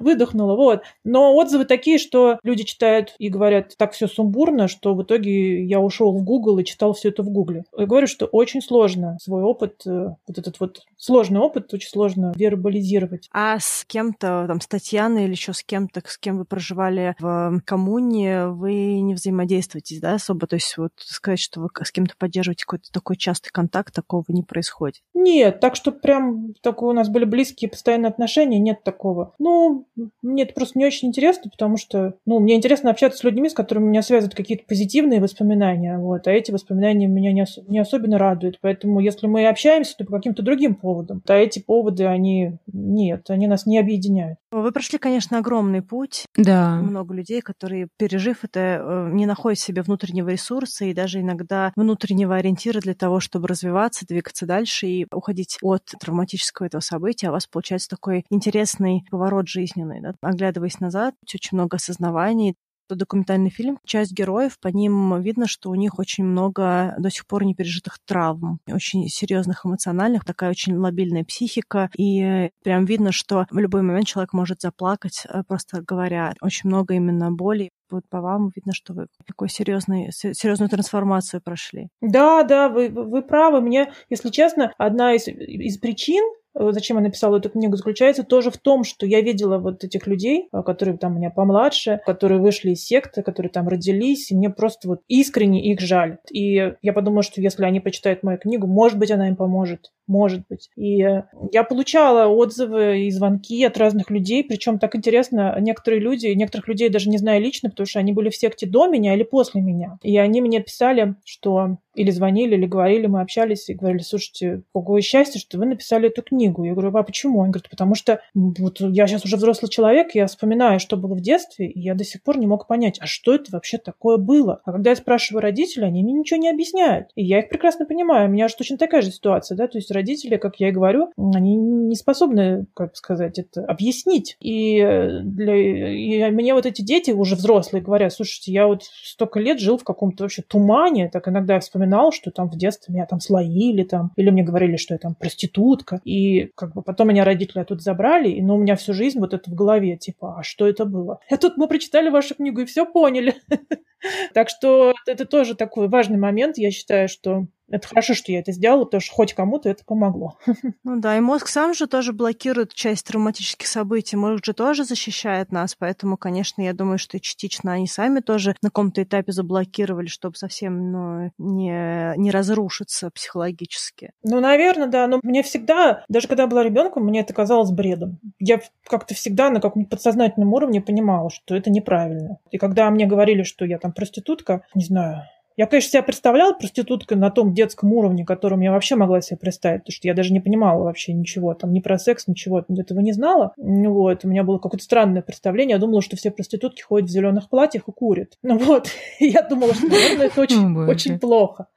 выдохнула, вот. Но отзывы такие, что люди читают и говорят, так все сумбурно, что в итоге я ушел в Google и читал все это в Гугле. Я говорю, что очень сложно свой опыт, э, вот этот вот сложный опыт, очень сложно вербализировать. А с кем-то, там, с Татьяной или еще с кем-то, с кем вы проживали в коммуне, вы не взаимодействуете, да, особо? То есть вот сказать, что вы с кем-то поддерживаете какой-то такой частый контакт, такого не происходит? Нет, так что прям такое у нас были близкие постоянные отношения, нет такого. Ну, мне это просто не очень интересно, потому что, ну, мне интересно общаться с людьми, с которыми меня связывают какие-то позитивные воспоминания, вот, а эти воспоминания меня не, ос- не особенно радуют, поэтому если мы общаемся, то по каким-то другим поводам, а эти поводы, они, нет, они нас не объединяют. Вы прошли, конечно, огромный путь. Да много людей, которые, пережив это, э, не находят в себе внутреннего ресурса и даже иногда внутреннего ориентира для того, чтобы развиваться, двигаться дальше и уходить от травматического этого события. А у вас получается такой интересный поворот жизненный. Да? Оглядываясь назад, очень много осознаваний, документальный фильм. Часть героев, по ним видно, что у них очень много до сих пор не пережитых травм, очень серьезных эмоциональных, такая очень лобильная психика, и прям видно, что в любой момент человек может заплакать, э, просто говоря. Очень много именно боли. Вот по вам видно, что вы такой серьезный, серьезную трансформацию прошли. Да, да, вы, вы правы. Мне, если честно, одна из, из причин, зачем я написала эту книгу, заключается тоже в том, что я видела вот этих людей, э, которые там у меня помладше, которые вышли из секты, которые там родились, и мне просто вот искренне их жаль. И я подумала, что если они почитают мою книгу, может быть, она им поможет. Может быть. И э, я получала отзывы и звонки от разных людей, причем так интересно, некоторые люди, некоторых людей даже не знаю лично, потому что они были в секте до меня или после меня. И они мне писали, что или звонили, или говорили, мы общались и говорили, слушайте, какое счастье, что вы написали эту книгу книгу. Я говорю, а почему? Он говорит, потому что вот я сейчас уже взрослый человек, я вспоминаю, что было в детстве, и я до сих пор не мог понять, а что это вообще такое было? А когда я спрашиваю родителей, они мне ничего не объясняют. И я их прекрасно понимаю. У меня же точно такая же ситуация, да, то есть родители, как я и говорю, они не способны, как сказать, это объяснить. И, для, и мне вот эти дети уже взрослые говорят, слушайте, я вот столько лет жил в каком-то вообще тумане, так иногда я вспоминал, что там в детстве меня там слоили, там, или мне говорили, что я там проститутка. И как бы потом меня родители оттуда забрали, и ну, у меня всю жизнь вот это в голове, типа, а что это было? А тут мы прочитали вашу книгу и все поняли. Так что это тоже такой важный момент. Я считаю, что это хорошо, что я это сделала, потому что хоть кому-то это помогло. Ну да, и мозг сам же тоже блокирует часть травматических событий. Мозг же тоже защищает нас, поэтому, конечно, я думаю, что частично они сами тоже на каком-то этапе заблокировали, чтобы совсем ну, не, не разрушиться психологически. Ну, наверное, да. Но мне всегда, даже когда я была ребенком, мне это казалось бредом. Я как-то всегда на каком-то подсознательном уровне понимала, что это неправильно. И когда мне говорили, что я там проститутка, не знаю, я, конечно, себя представляла проституткой на том детском уровне, которым я вообще могла себе представить, потому что я даже не понимала вообще ничего, там, ни про секс, ничего этого не знала. Вот, у меня было какое-то странное представление, я думала, что все проститутки ходят в зеленых платьях и курят. Ну вот, я думала, что, наверное, это очень, очень плохо.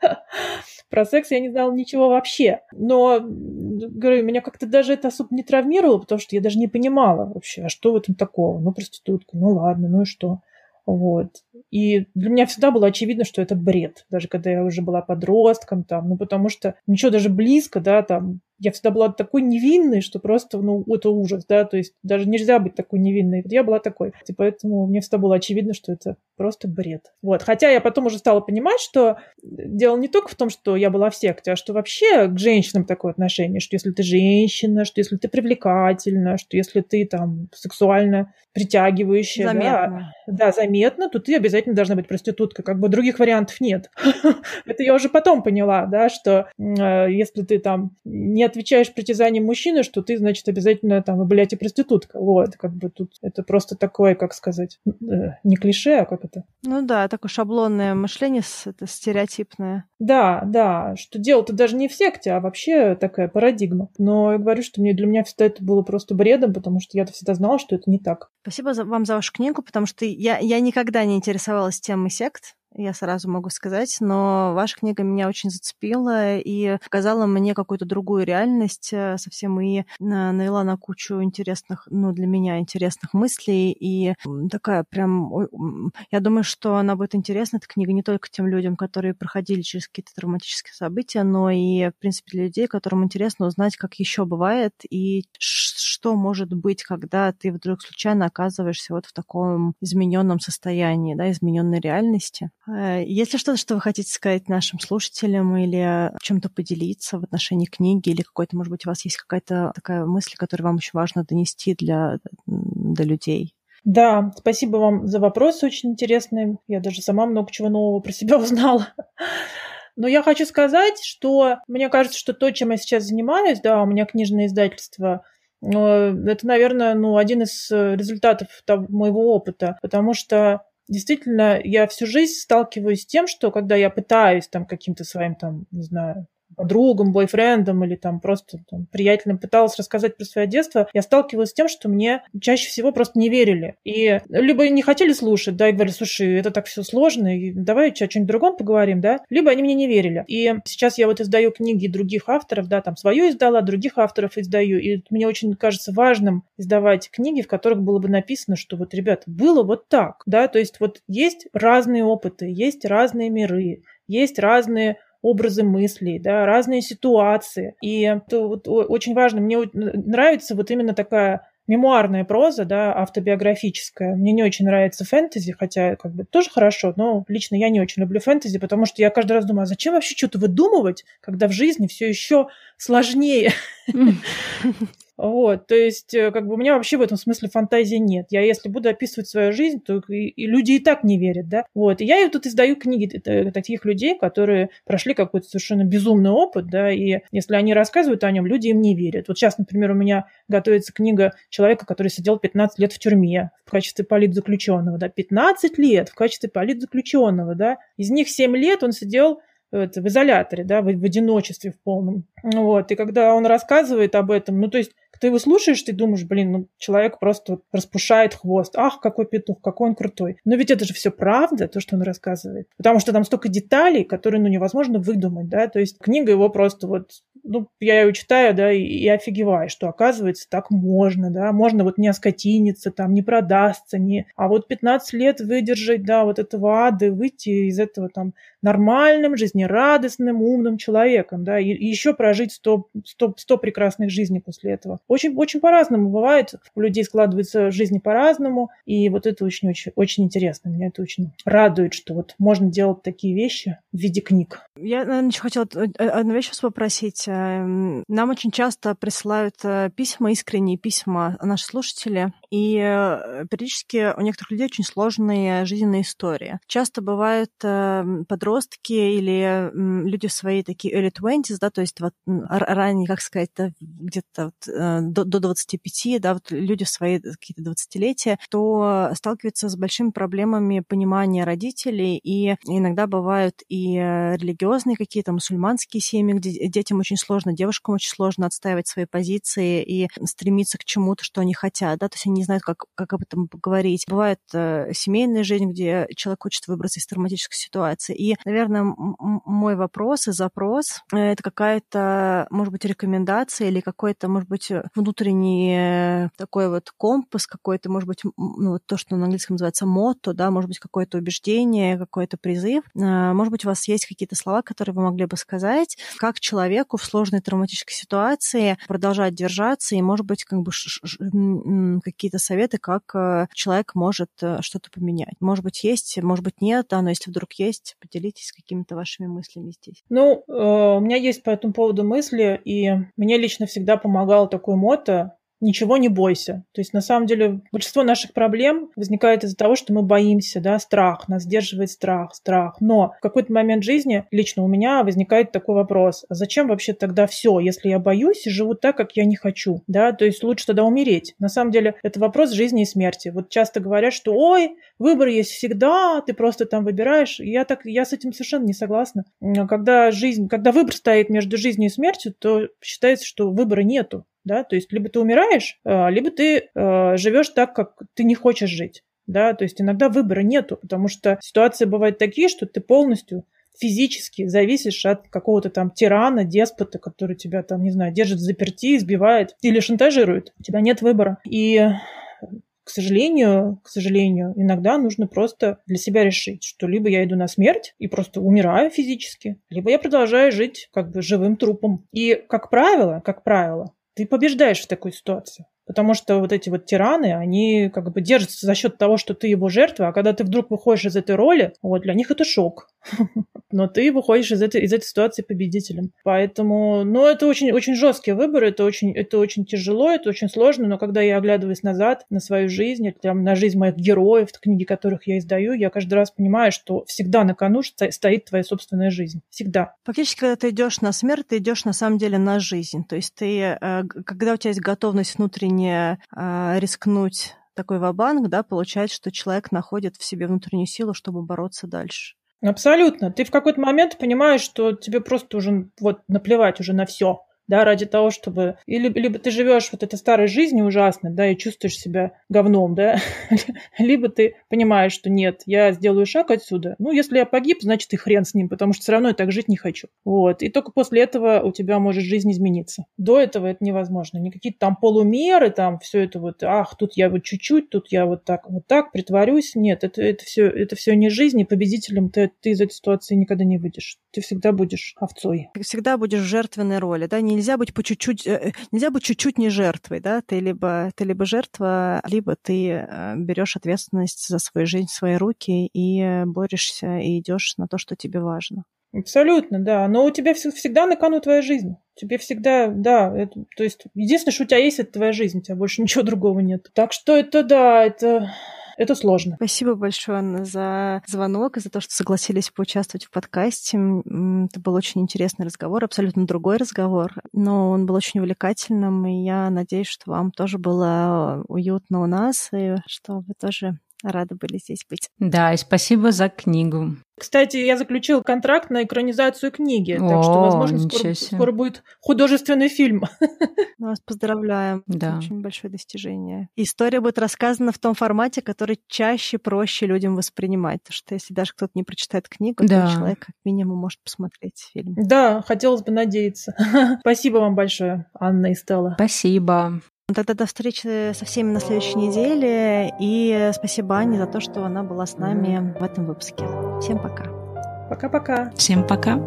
Про секс я не знала ничего вообще. Но, говорю, меня как-то даже это особо не травмировало, потому что я даже не понимала вообще, а что в этом такого? Ну, проститутка, ну ладно, ну и что? Вот. И для меня всегда было очевидно, что это бред, даже когда я уже была подростком, там, ну, потому что ничего даже близко, да, там, я всегда была такой невинной, что просто, ну, это ужас, да, то есть даже нельзя быть такой невинной. Вот я была такой. И поэтому мне всегда было очевидно, что это просто бред. Вот. Хотя я потом уже стала понимать, что дело не только в том, что я была в секте, а что вообще к женщинам такое отношение, что если ты женщина, что если ты привлекательна, что если ты там сексуально притягивающая, заметно. Да, да, заметно, то ты обязательно должна быть проституткой. Как бы других вариантов нет. Это я уже потом поняла, да, что э, если ты там не отвечаешь притязаниям мужчины, что ты, значит, обязательно там, блядь, и проститутка. Вот, как бы тут это просто такое, как сказать, э, не клише, а как это? Ну да, такое шаблонное мышление, это стереотипное. Да, да, что дело-то даже не в секте, а вообще такая парадигма. Но я говорю, что мне, для меня всегда это было просто бредом, потому что я-то всегда знала, что это не так. Спасибо за, вам за вашу книгу, потому что я, я никогда не интересовалась темой сект я сразу могу сказать, но ваша книга меня очень зацепила и показала мне какую-то другую реальность э, совсем и навела на кучу интересных, ну, для меня интересных мыслей. И такая прям... Я думаю, что она будет интересна, эта книга, не только тем людям, которые проходили через какие-то травматические события, но и, в принципе, для людей, которым интересно узнать, как еще бывает и что может быть, когда ты вдруг случайно оказываешься вот в таком измененном состоянии, да, измененной реальности. Э, есть ли что-то, что вы хотите сказать нашим слушателям или чем-то поделиться в отношении книги, или какой-то, может быть, у вас есть какая-то такая мысль, которую вам очень важно донести для, для людей? Да, спасибо вам за вопросы очень интересные. Я даже сама много чего нового про себя узнала. Но я хочу сказать, что мне кажется, что то, чем я сейчас занимаюсь, да, у меня книжное издательство, это, наверное, ну, один из э, результатов того, моего опыта, потому что действительно, я всю жизнь сталкиваюсь с тем, что когда я пытаюсь там каким-то своим, там, не знаю, подругам, бойфрендам или там просто там, приятелям пыталась рассказать про свое детство, я сталкивалась с тем, что мне чаще всего просто не верили. И либо не хотели слушать, да, и говорили, слушай, это так все сложно, и давай о чем-нибудь другом поговорим, да, либо они мне не верили. И сейчас я вот издаю книги других авторов, да, там свою издала, других авторов издаю, и мне очень кажется важным издавать книги, в которых было бы написано, что вот, ребята, было вот так, да, то есть вот есть разные опыты, есть разные миры, есть разные образы мыслей, да, разные ситуации. И это вот очень важно. Мне нравится вот именно такая мемуарная проза, да, автобиографическая. Мне не очень нравится фэнтези, хотя как бы тоже хорошо, но лично я не очень люблю фэнтези, потому что я каждый раз думаю, а зачем вообще что-то выдумывать, когда в жизни все еще сложнее. Вот, то есть, э, как бы у меня вообще в этом смысле фантазии нет. Я, если буду описывать свою жизнь, то и, и люди и так не верят, да. Вот, и я тут издаю книги таких людей, которые прошли какой-то совершенно безумный опыт, да, и если они рассказывают о нем, люди им не верят. Вот сейчас, например, у меня готовится книга человека, который сидел 15 лет в тюрьме в качестве политзаключенного, да, 15 лет в качестве политзаключенного, да. Из них 7 лет он сидел в изоляторе, да, в, в одиночестве в полном. Вот, и когда он рассказывает об этом, ну, то есть ты его слушаешь, ты думаешь, блин, ну, человек просто распушает хвост. Ах, какой петух, какой он крутой. Но ведь это же все правда, то, что он рассказывает. Потому что там столько деталей, которые, ну, невозможно выдумать, да. То есть книга его просто вот ну, я ее читаю, да, и, и офигеваю, что оказывается так можно, да, можно вот не оскотиниться, там, не продастся, не, а вот 15 лет выдержать, да, вот этого ада, выйти из этого там нормальным, жизнерадостным, умным человеком, да, и, и еще прожить 100, 100, 100 прекрасных жизней после этого. Очень, очень по-разному бывает, у людей складываются жизни по-разному, и вот это очень-очень очень интересно, меня это очень радует, что вот можно делать такие вещи в виде книг. Я, наверное, еще хотела одну вещь вас попросить. Эм, нам очень часто присылают э, письма, искренние письма наши слушатели, и э, периодически у некоторых людей очень сложные жизненные истории. Часто бывают эм, подростки или люди в своей такие early 20s, да, то есть вот ранее, как сказать, где-то вот, э, до, до 25, да, вот люди в свои какие-то 20-летия, то сталкиваются с большими проблемами понимания родителей, и иногда бывают и религиозные какие-то мусульманские семьи, где детям очень сложно, девушкам очень сложно отстаивать свои позиции и стремиться к чему-то, что они хотят, да, то есть они не знают, как, как об этом поговорить. Бывает э, семейная жизнь, где человек хочет выбраться из травматической ситуации. И, наверное, мой вопрос и запрос э, — это какая-то, может быть, рекомендация или какой-то, может быть, внутренний э, такой вот компас какой-то, может быть, ну, вот то, что на английском называется мото, да, может быть, какое-то убеждение, какой-то призыв. Э, может быть, у вас есть какие-то слова, которые вы могли бы сказать, как человеку в сложной травматической ситуации продолжать держаться и, может быть, как бы какие-то советы, как э, человек может э, что-то поменять. Может быть, есть, может быть, нет, да, но если вдруг есть, поделитесь какими-то вашими мыслями здесь. Ну, э, у меня есть по этому поводу мысли, и мне лично всегда помогал такой мото ничего не бойся. То есть, на самом деле, большинство наших проблем возникает из-за того, что мы боимся, да, страх, нас сдерживает страх, страх. Но в какой-то момент жизни, лично у меня возникает такой вопрос, а зачем вообще тогда все, если я боюсь и живу так, как я не хочу, да, то есть лучше тогда умереть. На самом деле, это вопрос жизни и смерти. Вот часто говорят, что, ой, выбор есть всегда, ты просто там выбираешь. Я так, я с этим совершенно не согласна. Когда жизнь, когда выбор стоит между жизнью и смертью, то считается, что выбора нету да, то есть либо ты умираешь, а, либо ты а, живешь так, как ты не хочешь жить, да, то есть иногда выбора нету, потому что ситуации бывают такие, что ты полностью физически зависишь от какого-то там тирана, деспота, который тебя там, не знаю, держит в заперти, избивает или шантажирует. У тебя нет выбора. И к сожалению, к сожалению, иногда нужно просто для себя решить, что либо я иду на смерть и просто умираю физически, либо я продолжаю жить как бы живым трупом. И, как правило, как правило, ты побеждаешь в такой ситуации. Потому что вот эти вот тираны, они как бы держатся за счет того, что ты его жертва, а когда ты вдруг выходишь из этой роли, вот для них это шок. Но ты выходишь из этой, из этой ситуации победителем. Поэтому, ну, это очень, очень жесткий выбор, это очень, это очень тяжело, это очень сложно, но когда я оглядываюсь назад на свою жизнь, там, на жизнь моих героев, книги которых я издаю, я каждый раз понимаю, что всегда на кону стоит твоя собственная жизнь. Всегда. Фактически, когда ты идешь на смерть, ты идешь на самом деле на жизнь. То есть ты, э, когда у тебя есть готовность внутренняя э, рискнуть такой вабанк, да, получается, что человек находит в себе внутреннюю силу, чтобы бороться дальше. Абсолютно. Ты в какой-то момент понимаешь, что тебе просто уже вот наплевать уже на все да, ради того, чтобы... Или, либо ты живешь вот этой старой жизнью ужасной, да, и чувствуешь себя говном, да, либо ты понимаешь, что нет, я сделаю шаг отсюда. Ну, если я погиб, значит и хрен с ним, потому что все равно я так жить не хочу. Вот. И только после этого у тебя может жизнь измениться. До этого это невозможно. Никакие там полумеры, там все это вот, ах, тут я вот чуть-чуть, тут я вот так, вот так притворюсь. Нет, это, это все, это все не жизнь, и победителем ты, ты из этой ситуации никогда не выйдешь. Ты всегда будешь овцой. Ты всегда будешь в жертвенной роли, да, не нельзя быть по чуть-чуть, э, э, нельзя быть чуть-чуть не жертвой, да, ты либо, ты либо жертва, либо ты э, берешь ответственность за свою жизнь в свои руки и борешься и идешь на то, что тебе важно. Абсолютно, да. Но у тебя всегда на кону твоя жизнь. Тебе всегда, да, это, то есть единственное, что у тебя есть, это твоя жизнь, у тебя больше ничего другого нет. Так что это, да, это это сложно. Спасибо большое, Анна, за звонок и за то, что согласились поучаствовать в подкасте. Это был очень интересный разговор, абсолютно другой разговор, но он был очень увлекательным, и я надеюсь, что вам тоже было уютно у нас, и что вы тоже Рады были здесь быть. Да, и спасибо за книгу. Кстати, я заключил контракт на экранизацию книги, О, так что, возможно, скоро, скоро будет художественный фильм. Мы вас поздравляем. Да. Это очень большое достижение. История будет рассказана в том формате, который чаще проще людям воспринимать. Потому что если даже кто-то не прочитает книгу, да. то человек как минимум может посмотреть фильм. Да, хотелось бы надеяться. Спасибо вам большое, Анна и Стелла. Спасибо. Тогда до встречи со всеми на следующей неделе. И спасибо Ане за то, что она была с нами в этом выпуске. Всем пока. Пока-пока. Всем пока.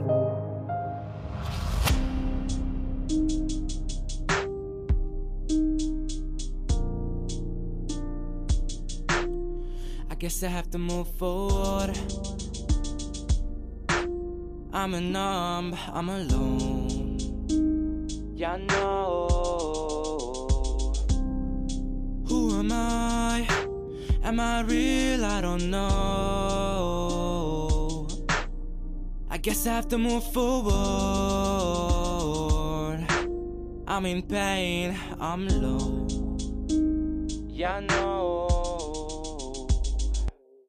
guess I have to move forward. I'm a numb, I'm alone. Yeah, I know. Who am I? Am I real? I don't know. I guess I have to move forward. I'm in pain, I'm low. Yeah, I know.